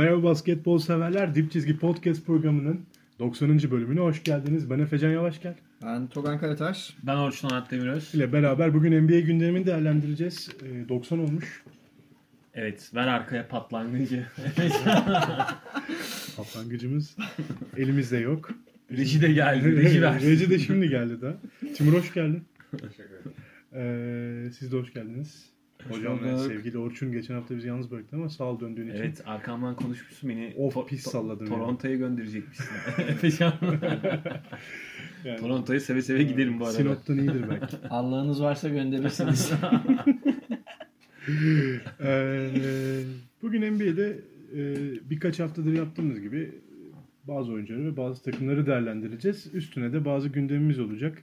Merhaba basketbol severler. Dip Çizgi Podcast programının 90. bölümüne hoş geldiniz. Ben Efecan Yavaşgel. Ben Togan Karataş. Ben Orçun Onat Demiröz. ile beraber bugün NBA gündemini değerlendireceğiz. Ee, 90 olmuş. Evet, ver arkaya patlangıcı. Patlangıcımız elimizde yok. Reji de geldi, reji ver. Reji de şimdi geldi daha. Timur hoş geldin. Ee, siz de hoş geldiniz. Hocam ve sevgili Orçun geçen hafta bizi yalnız bıraktı ama sağ ol döndüğün için. Evet, arkamdan konuşmuşsun beni. Of, pis salladım ya. Toronto'ya gönderecekmişsin. Efecan. Yani Toronto'ya seve seve gidelim bu arada. Sinop'tan iyidir belki. Allah'ınız varsa gönderirsiniz. Ee, bugün NBA'de e, birkaç haftadır yaptığımız gibi bazı oyuncuları ve bazı takımları değerlendireceğiz. Üstüne de bazı gündemimiz olacak.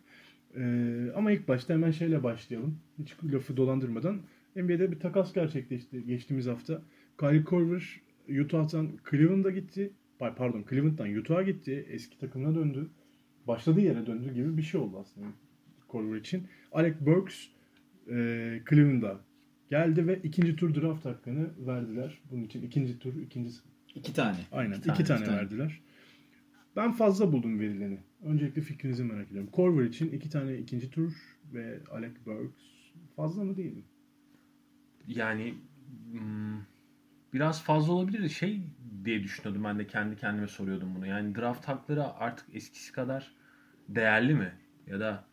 Ee, ama ilk başta hemen şeyle başlayalım. Hiç lafı dolandırmadan. NBA'de bir takas gerçekleşti geçtiğimiz hafta. Kyle Korver Utah'tan Cleveland'a gitti. Pardon Cleveland'dan Utah'a gitti. Eski takımına döndü. Başladığı yere döndü gibi bir şey oldu aslında Korver için. Alec Burks e, Cleveland'a geldi ve ikinci tur draft hakkını verdiler. Bunun için ikinci tur, ikinci İki tane. aynen İki iki, tane, tane, iki tane. verdiler. Ben fazla buldum verileni. Öncelikle fikrinizi merak ediyorum. Corver için iki tane ikinci tur ve Alec Burks fazla mı değil mi? Yani hmm, biraz fazla olabilir. Şey diye düşünüyordum ben de kendi kendime soruyordum bunu. Yani draft hakları artık eskisi kadar değerli mi? Ya da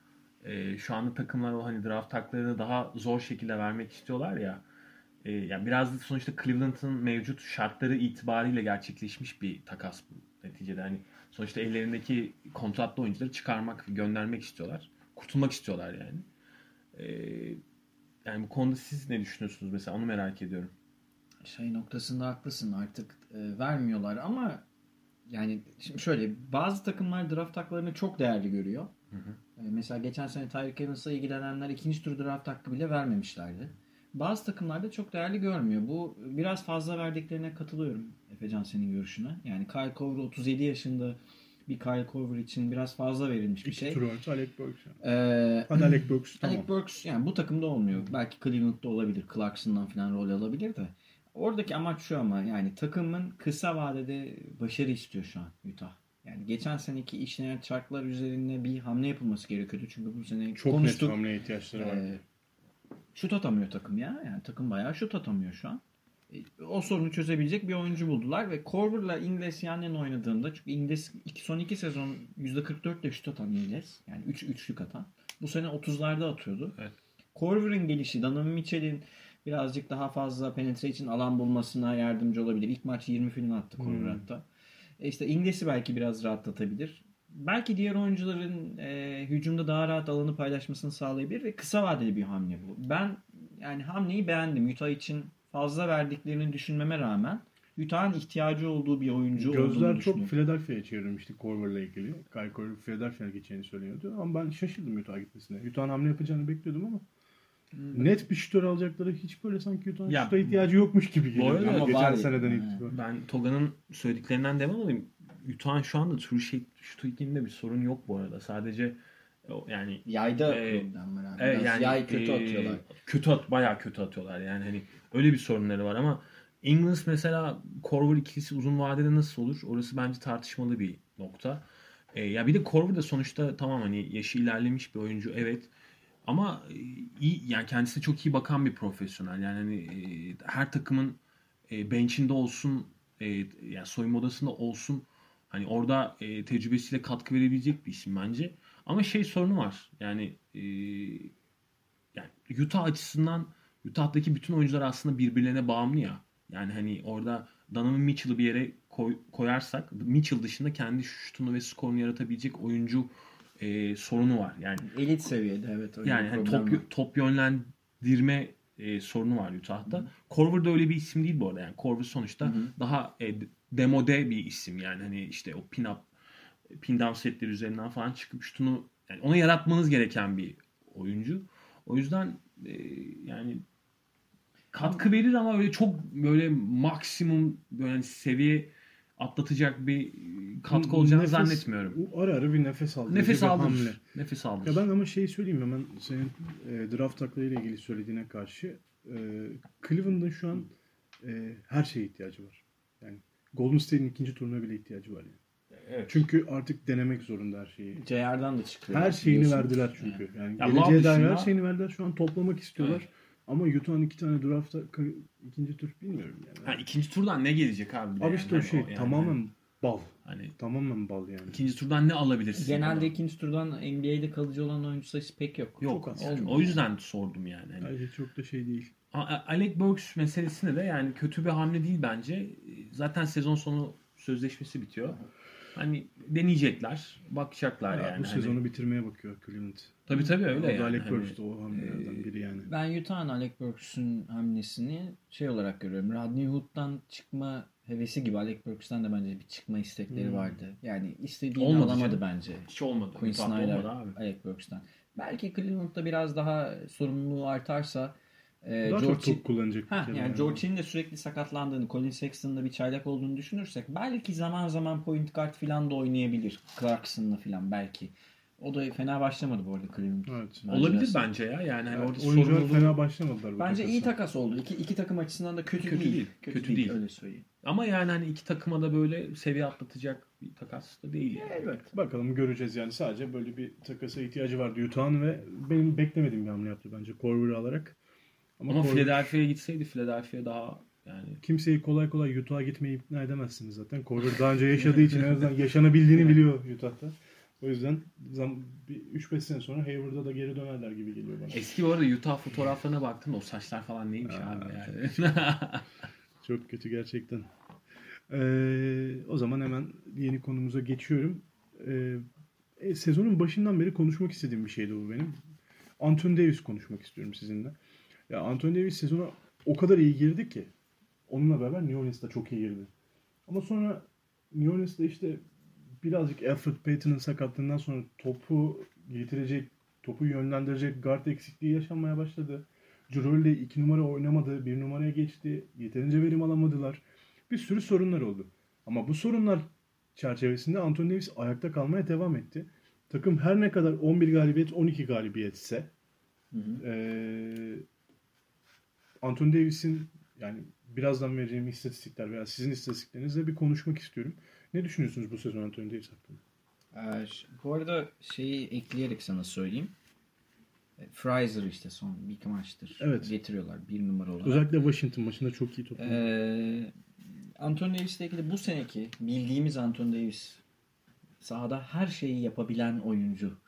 e, şu anda takımlar o hani draft haklarını daha zor şekilde vermek istiyorlar ya. E, yani biraz da sonuçta Cleveland'ın mevcut şartları itibariyle gerçekleşmiş bir takas bu neticede. Hani sonuçta ellerindeki kontratlı oyuncuları çıkarmak, göndermek istiyorlar. Kurtulmak istiyorlar yani. E, yani bu konuda siz ne düşünüyorsunuz mesela onu merak ediyorum. Şey noktasında haklısın artık e, vermiyorlar ama yani şimdi şöyle bazı takımlar draft haklarını çok değerli görüyor. E, mesela geçen sene Tyreek Evans'la ilgilenenler ikinci tur draft hakkı bile vermemişlerdi. Bazı takımlar da çok değerli görmüyor. Bu biraz fazla verdiklerine katılıyorum Efecan senin görüşüne. Yani Kyle Korver 37 yaşında bir Kyle Korver için biraz fazla verilmiş bir İki şey. tur varsa Alec Burks. Ee, Hadi Alec Burks tamam. Alec Burks yani bu takımda olmuyor. Belki Cleveland'da olabilir. Clarkson'dan falan rol alabilir de. Oradaki amaç şu ama yani takımın kısa vadede başarı istiyor şu an Utah. Yani geçen seneki işleyen çarklar üzerine bir hamle yapılması gerekiyordu. Çünkü bu sene Çok konuştuk. net hamleye ihtiyaçları var. Ee, şut atamıyor takım ya. Yani takım bayağı şut atamıyor şu an. O sorunu çözebilecek bir oyuncu buldular ve Korver'la Ingles yan yana oynadığında çünkü Ingles iki, son iki sezon %44 ile şut atan Ingles. Yani 3 üç, üçlük atan. Bu sene 30'larda atıyordu. Evet. Korver'ın gelişi Donovan Mitchell'in birazcık daha fazla penetration alan bulmasına yardımcı olabilir. İlk maç 20 film attı Korver Hmm. hatta. E işte Ingles'i belki biraz rahatlatabilir. Belki diğer oyuncuların e, hücumda daha rahat alanı paylaşmasını sağlayabilir ve kısa vadeli bir hamle bu. Ben yani hamleyi beğendim. Utah için fazla verdiklerini düşünmeme rağmen Utah'ın ihtiyacı olduğu bir oyuncu olduğunu Gözler çok düşünüyorum. Philadelphia'ya çevrilmişti Corver'la ilgili. Kyle Corver Philadelphia'ya gideceğini söylüyordu. Ama ben şaşırdım Utah'a gitmesine. Utah'ın hamle yapacağını bekliyordum ama net bir şutör alacakları hiç böyle sanki Utah'ın Ya, şuta ihtiyacı yokmuş gibi geliyor. ama geçen var ya. seneden Ha. itibaren. Ben Toga'nın söylediklerinden devam alayım. Utah'ın şu anda true şey, şut ilginde bir sorun yok bu arada. Sadece yani Yayda. Evet, Biraz yani yay kötü e, atıyorlar. Kötü at, bayağı kötü atıyorlar. Yani hani öyle bir sorunları var ama Ingles mesela Korver ikilisi uzun vadede nasıl olur? Orası bence tartışmalı bir nokta. E, ya bir de Korver de sonuçta tamam hani yaşı ilerlemiş bir oyuncu evet. Ama e, iyi yani kendisine çok iyi bakan bir profesyonel. Yani hani e, her takımın e, bench'inde olsun e, yani soyunma odasında olsun hani orada e, tecrübesiyle katkı verebilecek bir isim bence. Ama şey sorunu var. Yani e, yani Utah açısından Utah'daki bütün oyuncular aslında birbirlerine bağımlı ya. Yani hani orada Donovan Mitchell'ı bir yere koy- koyarsak Mitchell dışında kendi şutunu ve skorunu yaratabilecek oyuncu e, sorunu var. Yani Elit seviyede evet. yani hani top var. top yönlendirme e, sorunu var Utah'ta. Korver da öyle bir isim değil bu arada. Yani Korver sonuçta Hı hı. daha e, demode bir isim. Yani hani işte o pin up pin down setleri üzerinden falan çıkıp şutunu yani ona yaratmanız gereken bir oyuncu. O yüzden e, yani katkı verir ama öyle çok böyle maksimum böyle seviye atlatacak bir katkı olacağını Nefes- zannetmiyorum. Ara ara bir nefes aldırıcı Nefes hamle. Nefes aldır. Ya ben ama şeyi söyleyeyim hemen senin e, draft taklarıyla ilgili söylediğine karşı e, Cleveland'ın şu an e, her şeye ihtiyacı var. Yani Golden State'in ikinci turuna bile ihtiyacı var yani. Evet. Çünkü artık denemek zorunda her şeyi. JR'dan da çıkıyor. Her şeyini biliyorsun. verdiler çünkü. Yani Ya geleceğe dair her şeyini verdiler. Şu an toplamak istiyorlar. Evet. Ama Utah'ın iki tane draftta ikinci tur bilmiyorum yani. Ha, ikinci turdan ne gelecek abi? Abi yani? işte o Hani şey yani tamamen bal. hani Tamamen bal yani. ikinci turdan ne alabilirsin? Genelde Ama- ikinci turdan NBA'de kalıcı olan oyuncu sayısı pek yok. yok. çok az. O yüzden sordum yani. Hani Bence çok da şey değil. Alec Burks meselesine de yani kötü bir hamle değil bence. Zaten sezon sonu sözleşmesi bitiyor. Hani deneyecekler, bakacaklar Ya, yani. bu Hani- sezonu bitirmeye bakıyor Cleveland. Tabii tabii öyle O da yani. Alec Hani- Burks o hamlelerden biri yani. Ben Utah'ın Alec Burks'ün hamlesini şey olarak görüyorum. Rodney Hood'dan çıkma hevesi gibi Alec Burks'tan da bence bir çıkma istekleri Hmm. vardı. Yani istediğini Olmadı alamadı canım. bence. Hiç olmadı. Quinn Snyder, olmadı abi. Alec Burks'tan. Belki Cleveland'da biraz daha sorumluluğu artarsa e, Daha George çok top kullanacak. Ha, yani George Hill'in de sürekli sakatlandığını, Colin Sexton'da bir çaylak olduğunu düşünürsek belki zaman zaman point guard falan da oynayabilir. Clarkson'la falan belki. O da fena başlamadı bu arada Cleveland. Evet. Bence Olabilir de. bence ya. Yani hani Evet, orada oyuncular sorumluluğu... fena başlamadılar. bu Bence iyi takasa. takas oldu. İki, iki takım açısından da kötü, Kötü değil. değil, kötü değil. Öyle söyleyeyim. Ama yani hani iki takıma da böyle seviye atlatacak bir takas da değil yani. Evet. Bakalım göreceğiz yani. Sadece böyle bir takasa ihtiyacı vardı Utah'ın ve benim beklemediğim bir hamle yaptı bence Korver'i alarak. Ama Korver- Philadelphia'ya gitseydi Philadelphia daha yani kimseyi kolay kolay Utah'a gitmeyi ikna edemezsiniz zaten. Korver daha önce yaşadığı için en azından yaşanabildiğini biliyor Utah'ta. O yüzden zam, bir 3-5 sene sonra Hayward'a da geri dönerler gibi geliyor bana. eski bu arada Utah fotoğraflarına baktım o saçlar falan neymiş Aa, abi yani. Çok kötü gerçekten. Ee, o zaman hemen yeni konumuza geçiyorum. Ee, e, sezonun başından beri konuşmak istediğim bir şeydi bu benim. Anthony Davis konuşmak istiyorum sizinle. Ya Anthony Davis sezona o kadar iyi girdi ki onunla beraber New Orleans'da çok iyi girdi. Ama sonra New Orleans'da işte birazcık Alfred Payton'ın sakatlığından sonra topu getirecek, topu yönlendirecek guard eksikliği yaşanmaya başladı. Cirolli iki numara oynamadı, bir numaraya geçti. Yeterince verim alamadılar. Bir sürü sorunlar oldu. Ama bu sorunlar çerçevesinde Anthony Davis ayakta kalmaya devam etti. Takım her ne kadar 11 galibiyet 12 galibiyetse Hı hı. eee Anthony Davis'in yani birazdan vereceğim istatistikler veya sizin istatistiklerinizle bir konuşmak istiyorum. Ne düşünüyorsunuz bu sezon Anthony Davis hakkında? Ee, bu arada şeyi ekleyerek sana söyleyeyim. E, Fraser işte son bir iki maçtır Evet. getiriyorlar bir numara olarak. Özellikle Washington maçında çok iyi top. Ee, Anthony Davis'le ilgili bu seneki bildiğimiz Anthony Davis sahada her şeyi yapabilen oyuncu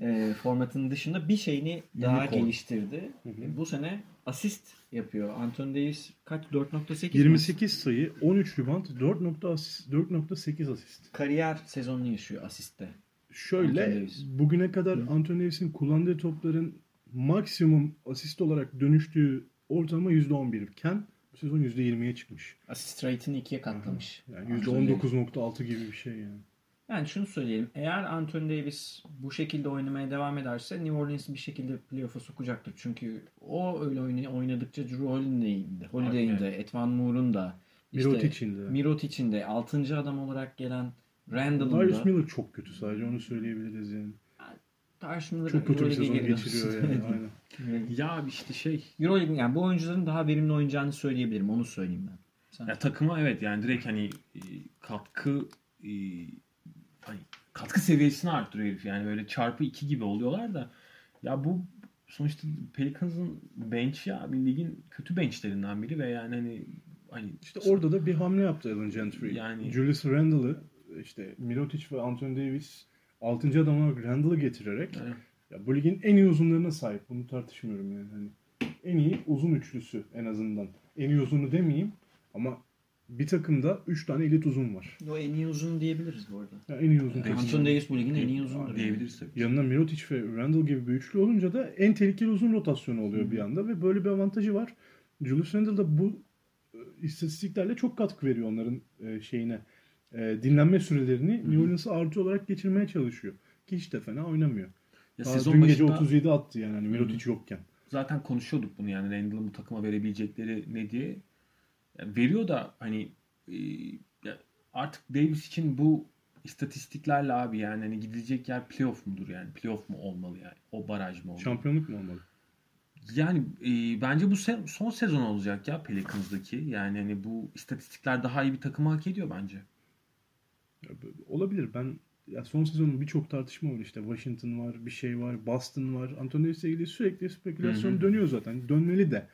ee, formatının dışında bir şeyini daha Unicorn. geliştirdi. Hı hı. Bu sene asist yapıyor. Anthony Davis kaç 4.8 mi? 28 sayı, 13 rebound, 4.8 asist, 4.8 asist. kariyer sezonunu yaşıyor asiste. Şöyle bugüne kadar Anthony Davis'in kullandığı topların maksimum asist olarak dönüştüğü ortalama %11 iken bu sezon %20'ye çıkmış. Asist rate'ini ikiye katlamış. Yani Anthony Davis. %19.6 gibi bir şey yani. Yani şunu söyleyelim. Eğer Anthony Davis bu şekilde oynamaya devam ederse New Orleans bir şekilde playoff'a sokacaktır. Çünkü o öyle oynadıkça Drew Holiday'in de, Holiday'in de, Etvan Moore'un da, işte Mirotic'in de. Mirotic'in de, 6. adam olarak gelen Randall'ın Darius da. Miller çok kötü sadece onu söyleyebiliriz yani. Karşımda Çok kötü bir sezon geçiriyor yani. Aynen. ya işte şey Euroleague yani bu oyuncuların daha verimli oynayacağını söyleyebilirim. Onu söyleyeyim ben. Sen- Ya takıma evet yani direkt hani e, katkı e, hani katkı seviyesini arttırıyor herif. Yani böyle çarpı 2 gibi oluyorlar da ya bu sonuçta Pelicans'ın bench ya ligin kötü benchlerinden biri ve yani hani hani İşte orada da bir hamle yaptı Alan Gentry. Yani- Julius Randle'ı işte Mirotic ve Anthony Davis 6. adam olarak Randle'ı getirerek yani ya bu ligin en iyi uzunlarına sahip. Bunu tartışmıyorum yani. Hani en iyi uzun üçlüsü en azından. En iyi uzunu demeyeyim ama bir takımda 3 tane elit uzun var. O en iyi uzun diyebiliriz bu arada. Ya en iyi uzun. Yani Anthony Davis bu ligin en iyi yani. diyebiliriz tabii. Yanına Mirotic ve Randle gibi bir üçlü olunca da en tehlikeli uzun rotasyonu oluyor bir anda ve böyle bir avantajı var. Julius Randle da bu e, istatistiklerle çok katkı veriyor onların e, şeyine. E, dinlenme sürelerini New Orleans'a artı olarak geçirmeye çalışıyor. Ki hiç de fena oynamıyor. Ya Daha sezon dün gece başında 37 attı yani hani Mirotic yokken. zaten konuşuyorduk bunu yani Randall'ın bu takıma verebilecekleri ne diye. Ya veriyor da hani e, artık Davis için bu istatistiklerle abi yani hani gidecek yer playoff mudur yani? Playoff mu olmalı yani? O baraj mı olmalı? Şampiyonluk mu olmalı? Yani e, bence bu se- son sezon olacak ya Pelicans'daki. Yani hani bu istatistikler daha iyi bir takımı hak ediyor bence. Olabilir. Ben ya son sezonun birçok tartışma var işte. Washington var, bir şey var, Boston var. Anthony Davis'le ilgili sürekli spekülasyon Hı hı. dönüyor zaten. Dönmeli de.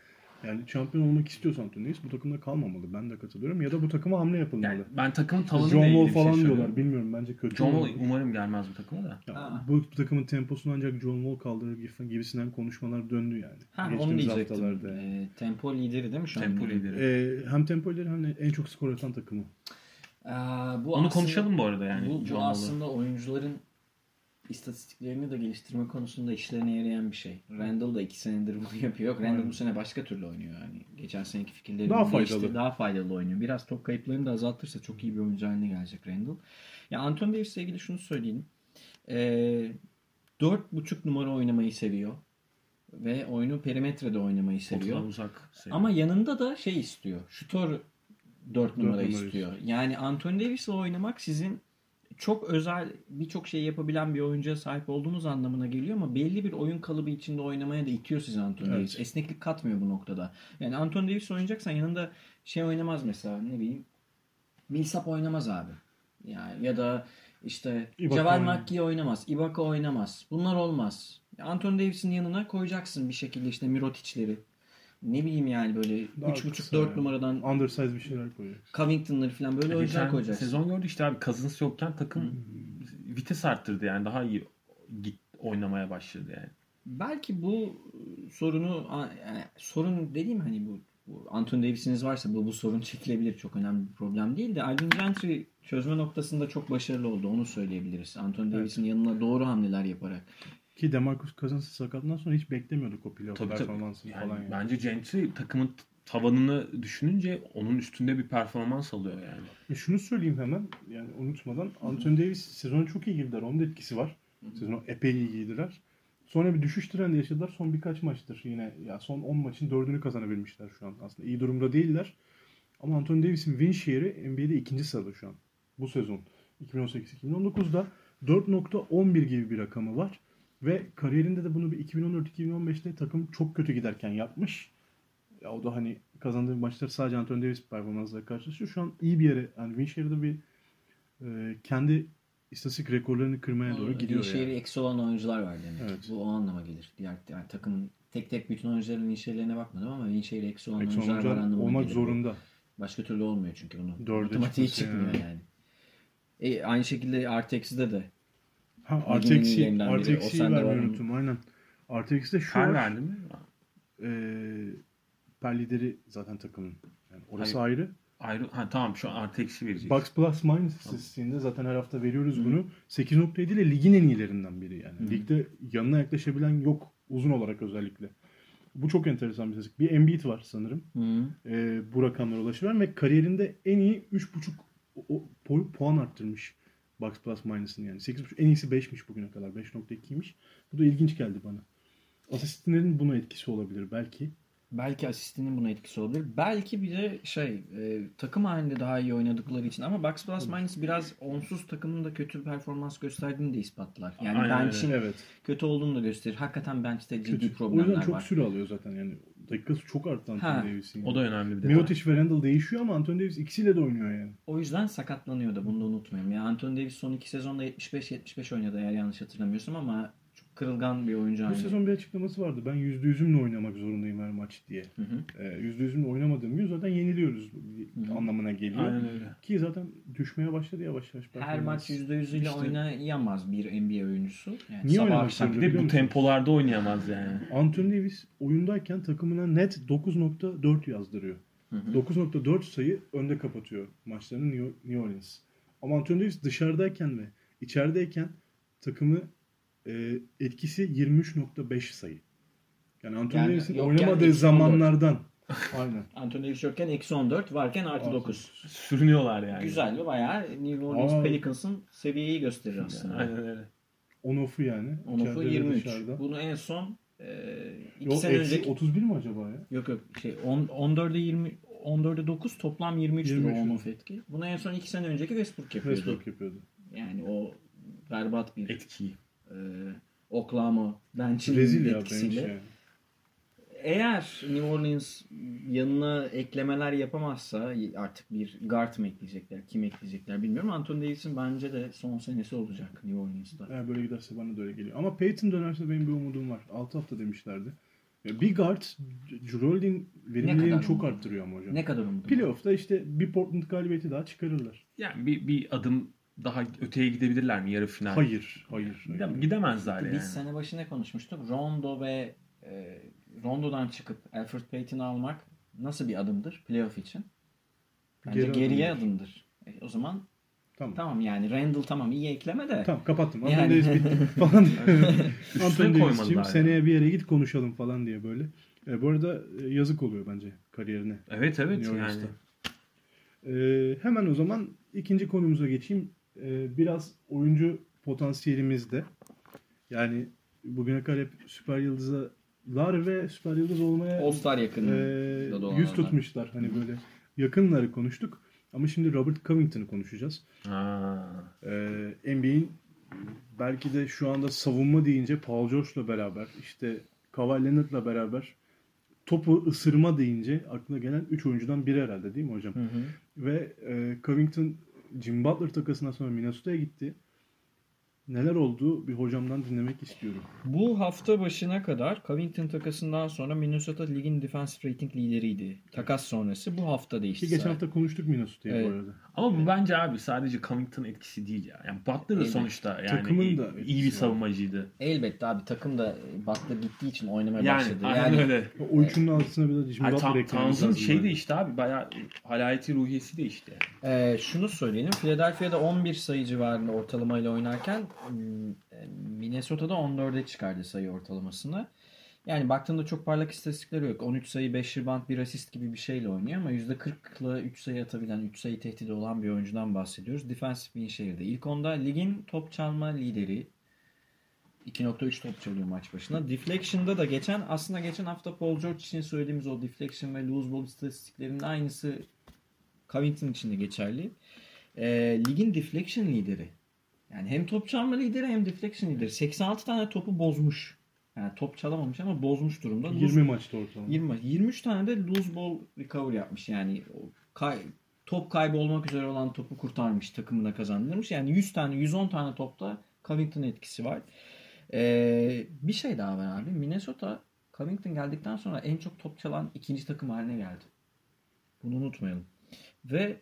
Yani şampiyon olmak istiyorsa Anthony Davis bu takımda kalmamalı. Ben de katılıyorum. Ya da bu takıma hamle yapılmalı. Yani ben takımın tavanıyla John Wall şey falan söylüyorum. diyorlar. Bilmiyorum. Bence kötü. John. Wall umarım gelmez bu takıma da. Ya, bu, bu takımın temposunu ancak John Wall kaldırır gibi- gibisinden konuşmalar döndü yani. Ha, onu diyecektim. haftalarda. Ee, tempo lideri değil mi şu an? Tempo lideri. Ee, hem tempo ileri hem de en çok skor atan takımı. Ee, bu Onu aslında- konuşalım bu arada yani. bu, bu aslında oyuncuların istatistiklerini de geliştirme konusunda işlerine yarayan bir şey. Randall da iki senedir bunu yapıyor. Yok Randall bu sene başka türlü oynuyor yani. Geçen seneki fikirleri Daha değişti, faydalı. Daha faydalı oynuyor. Biraz top kayıplarını da azaltırsa çok iyi bir oyuncu haline gelecek Randall. Ya Anthony Davis'le ilgili şunu söyleyeyim. Ee, dört buçuk numara oynamayı seviyor. Ve oyunu perimetrede oynamayı seviyor. Uzak. seviyor. Ama yanında da şey istiyor. Şutör 4 numara numara istiyor. Yani Anthony Davis'le oynamak sizin çok özel birçok şey yapabilen bir oyuncuya sahip olduğunuz anlamına geliyor ama belli bir oyun kalıbı içinde oynamaya da itiyor sizi Anthony Evet. Davis. Esneklik katmıyor bu noktada. Yani Anthony Davis oynayacaksan yanında şey oynamaz mesela ne bileyim Millsap oynamaz abi. Yani ya da işte oynamaz. McGee oynamaz. Ibaka oynamaz. Bunlar olmaz. Anthony Davis'in yanına koyacaksın bir şekilde işte Mirotic'leri. Ne bileyim yani böyle Daha 3.5-4 kısa yani. numaradan Undersize bir şeyler koyuyor. Covington'ları falan böyle Ya oyuncular geçen koyacaksın. sezon gördü işte abi Cousins yokken takım vites arttırdı yani daha iyi git oynamaya başladı yani. Belki bu sorunu yani sorun dediğim hani bu, bu Anthony Davis'iniz varsa bu, bu sorun çekilebilir. Çok önemli bir problem değil de Alvin Gentry çözme noktasında çok başarılı oldu. Onu söyleyebiliriz. Anthony Davis'in yanına doğru hamleler yaparak. Ki Demarcus Cousins sakatından sonra hiç beklemiyorduk o playoff Tabii tabii. performansını Yani falan. Yani. Bence Gentry takımın tavanını düşününce onun üstünde bir performans alıyor yani. E şunu söyleyeyim hemen yani unutmadan Anthony Davis sezona çok iyi girdiler. Onun da etkisi var. Sezonu epey iyi girdiler. Sonra bir düşüş trendi yaşadılar. Son birkaç maçtır yine. Ya son 10 maçın 4'ünü kazanabilmişler şu an. Aslında iyi durumda değiller. Ama Anthony Davis'in win share'i NBA'de ikinci sırada şu an. Bu sezon. 2018-2019'da 4.11 gibi bir rakamı var. Ve kariyerinde de bunu bir 2014-2015'te takım çok kötü giderken yapmış. Ya o da hani kazandığı maçlar sadece Anthony Davis performansla karşılaşıyor. Şu an iyi bir yere yani win share'da bir e, kendi istatistik rekorlarını kırmaya doğru gidiyor Şehri yani. eksi olan oyuncular var demek. Evet. Bu o anlama gelir. Diğer yani takımın tek tek bütün oyuncuların winshay'lerine bakmadım ama winshay'leri eksi olan Eksi oyuncular var anlamına olmak gelir. zorunda. Başka türlü olmuyor çünkü onun. Dörde Matematiği çıkmıyor yani. yani. E, aynı şekilde ekside de Ha artı eksi, artı vermeyi unuttum aynen. Artı eksi de şu Per var. verdi mi? E, per lideri zaten takımın. Yani orası Hayır. ayrı. Ayrı, ha tamam şu an artı eksi verecek. Box Plus Minus istatistiğinde zaten her hafta veriyoruz bunu. 8.7 ile ligin en iyilerinden biri yani. Ligde yanına yaklaşabilen yok uzun olarak özellikle. Bu çok enteresan bir istatistik. Bir Embiid var sanırım. Hı. e, bu rakamlara ulaşılan ve kariyerinde en iyi 3.5 o- o- pu- puan arttırmış Box Plus Minus'ın yani. 8.5 en iyisi 5'miş bugüne kadar. 5.2'ymiş. Bu da ilginç geldi bana. Asistlerin buna etkisi olabilir belki. Belki asistinin buna etkisi olabilir. Belki bir de şey e, takım halinde daha iyi oynadıkları için ama Box Plus Minus biraz onsuz takımın da kötü performans gösterdiğini de ispatlar. Yani Aynen bench'in Evet. kötü olduğunu da gösterir. Hakikaten bench'te ciddi Kötü. O yüzden problemler çok var. süre alıyor zaten yani. Dakikası çok arttı Anthony. Davis'in. O da önemli bir detay. Mirotic ve Randall değişiyor ama Anthony Davis ikisiyle de oynuyor yani. O yüzden sakatlanıyor da bunu da unutmayalım. Yani Anthony Davis son iki sezonda 75-75 oynadı eğer yanlış hatırlamıyorsam ama kırılgan bir oyuncu Bu haline. sezon bir açıklaması vardı. Ben %100'ümle oynamak zorundayım her maç diye. Ee, %100'ümle oynamadığım gün zaten yeniliyoruz Hı hı. anlamına geliyor. Aynen öyle. Ki zaten düşmeye başladı yavaş yavaş. Her maç. %100 ile İşte- oynayamaz bir NBA oyuncusu. Yani Niye oynamak akşam zorunda Bir de bu tempolarda oynayamaz yani. Anthony Davis oyundayken takımına net 9.4 yazdırıyor. Hı hı. 9.4 sayı önde kapatıyor maçlarını New Orleans. Ama Anthony Davis dışarıdayken ve içerideyken takımı e, etkisi 23.5 sayı. Yani Anthony Yani Davis'in oynamadığı 14. zamanlardan. Aynen. Anthony Davis yokken eksi 14 varken artı Artı 9. Sürünüyorlar yani. Güzel ve bayağı New Orleans Aa. Pelicans'ın seviyeyi gösterir aslında. Aynen öyle. on-off'u yani. Ve 23. dışarıda. Bunu en son e, 2 Yok, sene önceki 31 mi acaba ya? Yok yok şey on, 14'e 20 14'e 9 toplam 23 lira 23 on lira. off etki. Bunu en son 2 sene önceki Westbrook yapıyordu. Westbrook yapıyordu. Yani o berbat bir Etki. E, Oklahoma bench'in etkisiyle. bench yani. Eğer New Orleans yanına eklemeler yapamazsa artık bir guard mı ekleyecekler, kim ekleyecekler bilmiyorum. Anthony Davis'in bence de son senesi olacak New Orleans'ta. Eğer böyle giderse bana da öyle geliyor. Ama Peyton dönerse benim bir umudum var. 6 hafta demişlerdi. Bir guard Jrolin verimliliğini çok arttırıyor ama hocam. Ne kadar umudum? Playoff'ta işte bir Portland galibiyeti daha çıkarırlar. Yani bir, bir adım daha öteye gidebilirler mi yarı final? Hayır, hayır. Hayır. gidemezler yani. Biz sene başı ne konuşmuştuk? Rondo ve e, Rondo'dan çıkıp Alfred Payton'ı almak nasıl bir adımdır playoff için? Bence Geri geriye adımdır. adımdır. E, o zaman Tamam. tamam yani Randall tamam iyi ekleme de. Tamam kapattım. Yani- Anthony Davis bitti falan. Anthony koymadılar seneye bir yere git konuşalım falan diye böyle. E, bu arada e, yazık oluyor bence kariyerine. Evet evet New yani. E, hemen o zaman ikinci konumuza geçeyim. E, biraz oyuncu potansiyelimizde. Yani bugüne kadar hep süper yıldızlar ve süper yıldız olmaya All-Star yakın. e, yüz tutmuşlar. Hani böyle yakınları konuştuk. Ama şimdi Robert Covington'ı konuşacağız. Ha. Ee, NBA'in belki de şu anda savunma deyince Paul George'la beraber işte Kawhi Leonard'la beraber topu ısırma deyince aklına gelen 3 oyuncudan biri herhalde değil mi hocam? Hı hı. Ve e, Covington Jim Butler takasından sonra Minnesota'ya gitti. Neler oldu bir hocamdan dinlemek istiyorum. Bu hafta başına kadar Covington takasından sonra Minnesota ligin defensive rating lideriydi. Takas sonrası bu hafta değişti. Ki geçen hafta konuştuk Minnesota'yı Evet. bu arada. Ama bu bence abi sadece Covington etkisi değil ya. Yani Butler da Evet. sonuçta yani Takımın iyi, da iyi bir var. savunmacıydı. Elbette abi takım da Butler gittiği için oynamaya Yani başladı. aynen Yani öyle. O üçünün altısına bir de Yani Butler tam, lazım şey değişti abi. Bayağı halayeti ruhiyesi değişti. Ee, şunu söyleyelim. Philadelphia'da 11 sayı civarında ortalamayla oynarken Minnesota'da 14'e çıkardı sayı ortalamasını. Yani baktığında çok parlak istatistikleri yok. 13 sayı, 5 rebound, 1 asist gibi bir şeyle oynuyor ama %40'la 3 sayı atabilen, 3 sayı tehdidi olan bir oyuncudan bahsediyoruz. Defensive Winshier'de. İlk onda ligin top çalma lideri. 2.3 top çalıyor maç başına. Deflection'da da geçen aslında geçen hafta Paul George için söylediğimiz o deflection ve lose ball istatistiklerinin aynısı Covington için de geçerli. Ee, ligin deflection lideri. Yani hem top çalma lideri hem deflection lideri. 86 tane topu bozmuş. Yani top çalamamış ama bozmuş durumda. Lose- 20 maçta ortalama. 20 23 tane de lose ball recover yapmış. Yani kay, top kaybı olmak üzere olan topu kurtarmış, takımına kazandırmış. Yani 100 tane, 110 tane topta Covington etkisi var. Ee, bir şey daha var abi. Minnesota Covington geldikten sonra en çok top çalan ikinci takım haline geldi. Bunu unutmayalım. Ve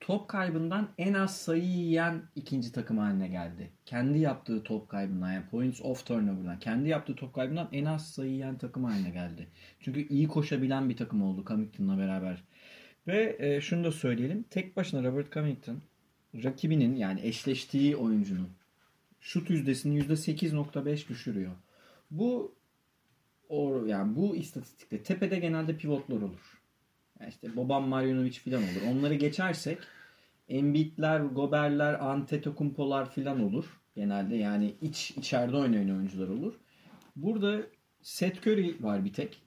top kaybından en az sayı yiyen ikinci takım haline geldi. Kendi yaptığı top kaybından yani points off turnover'dan kendi yaptığı top kaybından en az sayı yiyen takım haline geldi. Çünkü iyi koşabilen bir takım oldu Covington'la beraber. Ve e, şunu da söyleyelim. Tek başına Robert Covington rakibinin yani eşleştiği oyuncunun şut yüzdesini %8.5 düşürüyor. Bu o yani bu istatistikte tepede genelde pivotlar olur. İşte Boban Marjanovic falan olur. Onları geçersek Embiid'ler, Gober'ler, Antetokounmpo'lar falan olur. Genelde yani iç içeride oynayan oyuncular olur. Burada Seth Curry var bir tek.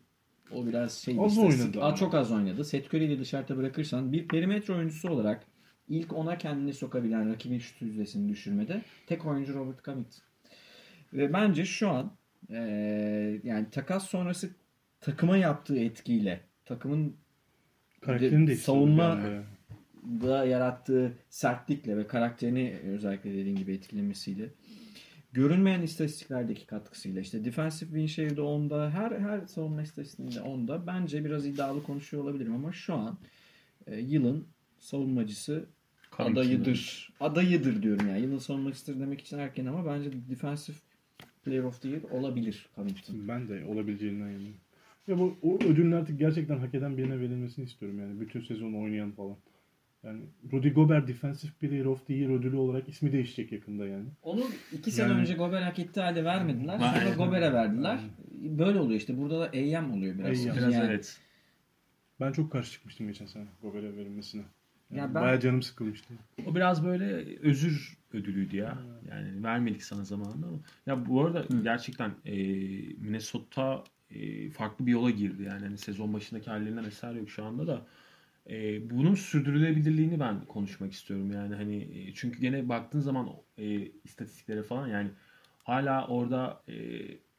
O biraz şey Az oynadı Aa, çok az oynadı. Seth Curry'yi de dışarıda bırakırsan bir perimetre oyuncusu olarak ilk ona kendini sokabilen rakibin şut yüzdesini düşürmede tek oyuncu Robert Covington. Ve bence şu an eee, yani takas sonrası takıma yaptığı etkiyle takımın Karakterini de savunma da yarattığı sertlikle ve karakterini özellikle dediğin gibi etkilemesiyle görünmeyen istatistiklerdeki katkısıyla işte defensive win share'de onda her her savunma istatistiğinde onda bence biraz iddialı konuşuyor olabilirim ama şu an e, yılın savunmacısı Covington'ın. adayıdır. Adayıdır diyorum yani. Yılın savunmacısı demek için erken ama bence defensive player of the year olabilir Covington. Ben de olabileceğinden eminim. Ya bu o ödülün artık gerçekten hak eden birine verilmesini istiyorum yani. Bütün sezon oynayan falan. Yani Rudy Gobert Defensive Player of the Year ödülü olarak ismi değişecek yakında yani. Onu iki sene Yani- önce Gober hak ettiği halde vermediler. Sonra Aynen. Gober'e verdiler. Böyle oluyor işte. Burada da AM oluyor biraz. AM. Biraz Yani- evet. Ben çok karşı çıkmıştım geçen sene Gobert'e verilmesine. Yani Ya ben- Bayağı canım sıkılmıştı. O biraz böyle özür ödülüydü ya. Yani vermedik sana zamanında ama. Ya bu arada gerçekten e, Minnesota e, farklı bir yola girdi. Yani hani sezon başındaki hallerinden eser yok şu anda da. E, bunun sürdürülebilirliğini ben konuşmak istiyorum. Yani hani e, çünkü gene baktığın zaman e, istatistiklere falan yani hala orada e,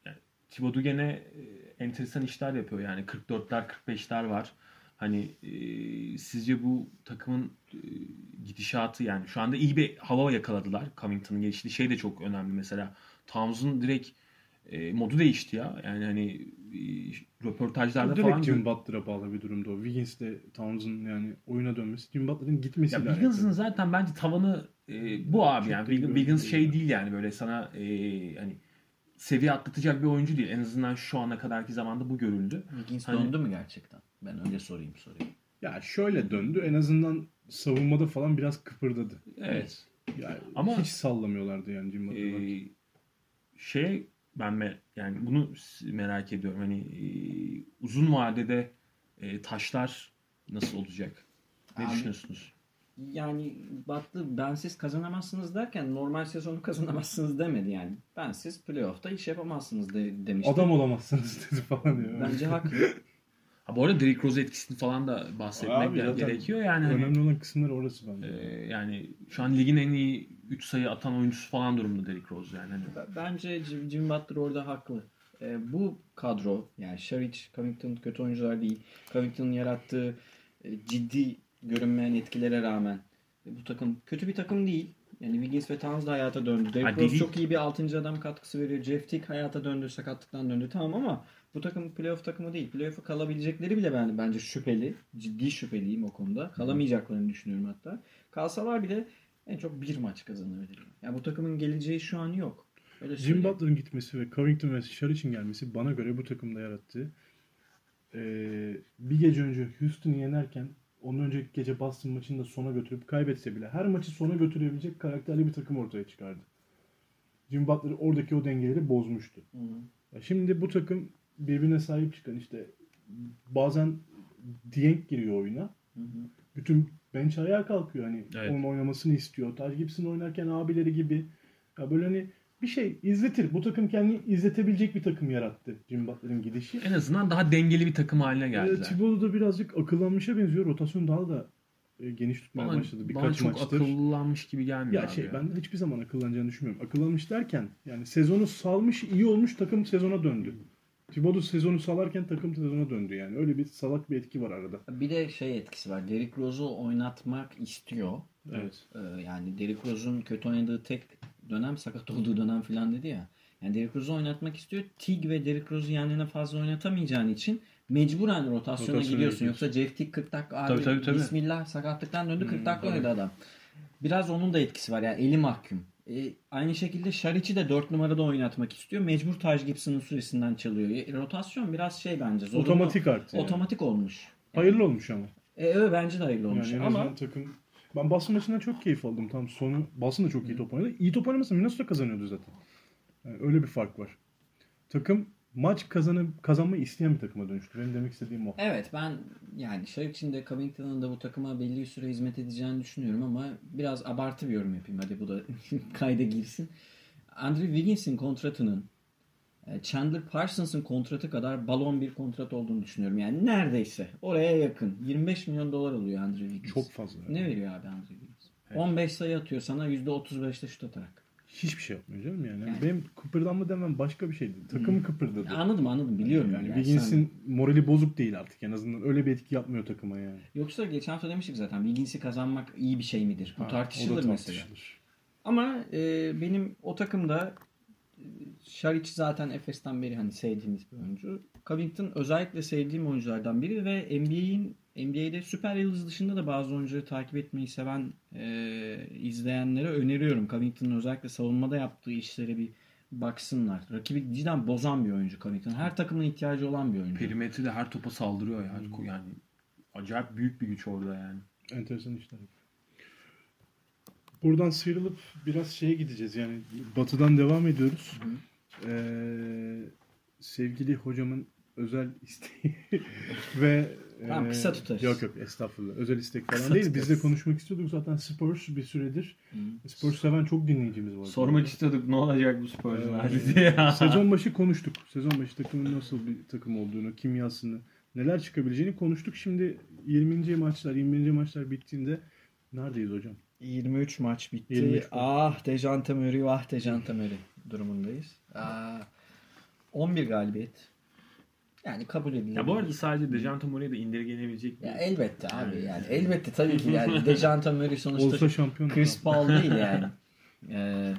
yani Thibodeau gene e, enteresan işler yapıyor. Yani 44'ler 45'ler var. Hani e, sizce bu takımın e, gidişatı yani şu anda iyi bir hava yakaladılar. Covington'ın geliştiği şey de çok önemli mesela. Towns'un direkt e, modu değişti ya. Yani hani e, röportajlarda Direkt falan Jim Butler'a bağlı bir durumda o. Wiggins'le Towns'ın yani oyuna dönmesi. Jim Butler'ın gitmesiyle Ya Wiggins'ın zaten bence tavanı e, bu abi Çok yani. Wiggins, şey değil. değil yani böyle sana e, hani seviye atlatacak bir oyuncu değil. En azından şu ana kadarki zamanda bu görüldü. Wiggins Hani- döndü mü gerçekten? Ben öyle sorayım soruyu. Ya şöyle döndü. En azından savunmada falan biraz kıpırdadı. Evet. Yani Ama- hiç sallamıyorlardı yani Jim Butler'ı. Ee, şey ben me, yani bunu merak ediyorum. Hani e, uzun vadede e, taşlar nasıl olacak? Ne Abi- düşünüyorsunuz? Yani battı bensiz kazanamazsınız derken normal sezonu kazanamazsınız demedi yani. Bensiz playoff'ta iş yapamazsınız de, demişti. Adam olamazsınız dedi falan diyor. Bence haklı. Ha, bu arada Derrick Rose etkisini falan da bahsetmek Abi de gerekiyor. Yani hani, Önemli olan kısımlar orası bence. e, yani şu an ligin en iyi 3 sayı atan oyuncusu falan durumda Derrick Rose yani. Hani, Bence Jim, Jim Butler orada haklı. Ee, bu kadro yani Şaric, Covington kötü oyuncular değil. Covington'ın yarattığı e, ciddi görünmeyen etkilere rağmen e, bu takım kötü bir takım değil. Yani Wiggins ve Towns da hayata döndü. Derrick Ha, Rose çok iyi bir 6. adam katkısı veriyor. Jeff Teague hayata döndü, sakatlıktan döndü. Tamam ama bu takım playoff takımı değil. Playoff'a kalabilecekleri bile ben, bence şüpheli. Ciddi şüpheliyim o konuda. Kalamayacaklarını düşünüyorum hatta. Kalsalar bile en çok bir maç kazanabilir. Yani bu takımın geleceği şu an yok. Öyle Jim söyleyeyim. Butler'ın gitmesi ve Covington ve Sharic'in gelmesi bana göre bu takımda yarattığı ee, bir gece önce Houston'ı yenerken ondan önceki gece Boston maçını da sona götürüp kaybetse bile her maçı sona götürebilecek karakterli bir takım ortaya çıkardı. Jim Butler oradaki o dengeleri bozmuştu. Hı hı. Ya Şimdi bu takım birbirine sahip çıkan işte bazen Dieng giriyor oyuna. Hı hı. Bütün bench ayağa kalkıyor hani Evet. onun oynamasını istiyor. Taj Gibson oynarken abileri gibi ya böyle hani bir şey izletir. Bu takım kendini izletebilecek bir takım yarattı Jim Butler'ın gidişi. en azından daha dengeli bir takım haline geldiler. Thibodeau da birazcık akıllanmışa benziyor. Rotasyon daha da e, geniş tutmaya bana, başladı bana birkaç çok maçtır. akıllanmış gibi gelmiyor Ya abi şey ya. ben hiçbir zaman akıllanacağını düşünmüyorum. Akıllanmış derken yani sezonu salmış iyi olmuş takım sezona döndü. Thibodeau sezonu salarken takım sezona döndü yani. Öyle bir salak bir etki var arada. Bir de şey etkisi var. Derrick Rose'u oynatmak istiyor. Evet. Ee, yani Derrick Rose'un kötü oynadığı tek dönem sakat olduğu dönem falan dedi ya. Yani Derrick Rose'u oynatmak istiyor. Tig ve Derrick Rose'u yan yana fazla oynatamayacağın için mecburen rotasyona Rotasyona gidiyorsun. gidiyorsun. Yoksa Jeff Teague 40 dakika abi Tabii, tabii, tabii. bismillah sakatlıktan döndü 40 Hmm, dakika oynadı adam. Biraz onun da etkisi var yani eli mahkum. E, aynı şekilde Şariç'i de 4 numarada oynatmak istiyor. Mecbur Taj Gibson'ın süresinden çalıyor. E, rotasyon biraz şey bence. zorunlu. Otomatik artı. yani. Otomatik olmuş. Hayırlı olmuş ama. E, evet bence de hayırlı olmuş. Yani ama takım ben Boston maçından çok keyif aldım. Tam sonu Boston da çok iyi top oynadı. İyi top oynamasın Minnesota kazanıyordu zaten. Yani öyle bir fark var. Takım maç kazanıp kazanmayı isteyen bir takıma dönüştü. Benim demek istediğim o. Evet ben yani şey için de Covington'ın da bu takıma belli bir süre hizmet edeceğini düşünüyorum ama biraz abartı bir yorum yapayım. Hadi bu da kayda girsin. Andrew Wiggins'in kontratının e, Chandler Parsons'ın kontratı kadar balon bir kontrat olduğunu düşünüyorum. Yani neredeyse oraya yakın. 25 milyon dolar alıyor Andrew Wiggins. Çok fazla. Ne veriyor abi Andrew Wiggins? 15 sayı atıyor sana %35'te şut atarak. Hiçbir şey yapmıyor canım yani. Yani- Benim kıpırdanma demem başka bir şeydi. Takım kıpırdadı. Anladım anladım biliyorum. Yani Yani Wiggins'in morali bozuk değil artık. En azından öyle bir etki yapmıyor takıma yani. Yoksa geçen hafta demiştik zaten Wiggins'i kazanmak iyi bir şey midir? Bu Ha, tartışılır, da mesela. tartışılır. Ama e, benim o takımda e, Şaric zaten Efes'ten beri hani sevdiğimiz bir oyuncu. Covington özellikle sevdiğim oyunculardan biri ve NBA'in NBA'de süper yıldız dışında da bazı oyuncuları takip etmeyi seven e, izleyenlere öneriyorum. Covington'ın özellikle savunmada yaptığı işlere bir baksınlar. Rakibi cidden bozan bir oyuncu Covington. Her takımın ihtiyacı olan bir oyuncu. Perimetrede her topa saldırıyor ya. Yani acayip büyük bir güç orada yani. Enteresan işler. Buradan sıyrılıp biraz şeye gideceğiz. Yani batıdan devam ediyoruz. Ee, sevgili hocamın özel isteği ve Tamam, kısa tutarız. Yok yok estağfurullah. Özel istek falan Kısa değil. Biz de tutarız. konuşmak istiyorduk zaten Spurs bir süredir. Spurs seven çok dinleyicimiz var. Sormak istiyorduk ne olacak bu Spurs'un Ee, hali diye. Sezon başı konuştuk. Sezon başı takımın nasıl bir takım olduğunu, kimyasını, neler çıkabileceğini konuştuk. Şimdi 20. maçlar, 21. maçlar bittiğinde neredeyiz hocam? 23 maç bitti. 23 maç. ah Dejante Murray, ah Dejante Murray durumundayız. Aa, 11 galibiyet. Yani kabul edilebilir. Ya bu arada sadece Dejante Murray'e de indirgenebilecek bir Ya elbette abi yani elbette tabii ki yani Dejante Murray sonuçta Olsa şampiyon. Chris Paul değil yani. Ee,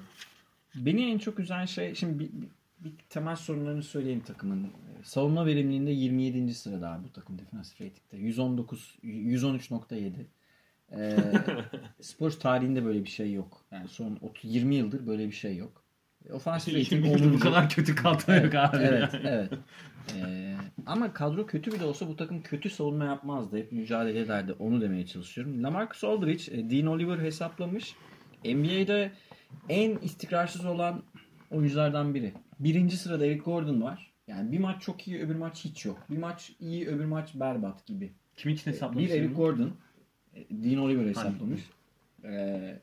beni en çok üzen şey şimdi bir, bir, bir temel sorunlarını söyleyeyim takımın. Savunma verimliliğinde 27. sırada abi bu takım defensive rating'de. 119 113.7. Ee, Spurs tarihinde böyle bir şey yok. Yani son 30 20 yıldır böyle bir şey yok. Offensive rating 20 yıldır bu 10. kadar kötü kadro yok abi. Evet, yani. evet. Ee, ama kadro kötü bile olsa bu takım kötü savunma yapmazdı. Hep mücadele ederdi. Onu demeye çalışıyorum. Lamarcus Aldridge, e, Dean Oliver hesaplamış. NBA'de en istikrarsız olan oyunculardan biri. Birinci sırada Eric Gordon var. Yani bir maç çok iyi, öbür maç hiç yok. Bir maç iyi, öbür maç berbat gibi. Kim için Bir hesaplamışsın? Eric Gordon, e, Dean Oliver hesaplamış. Ee,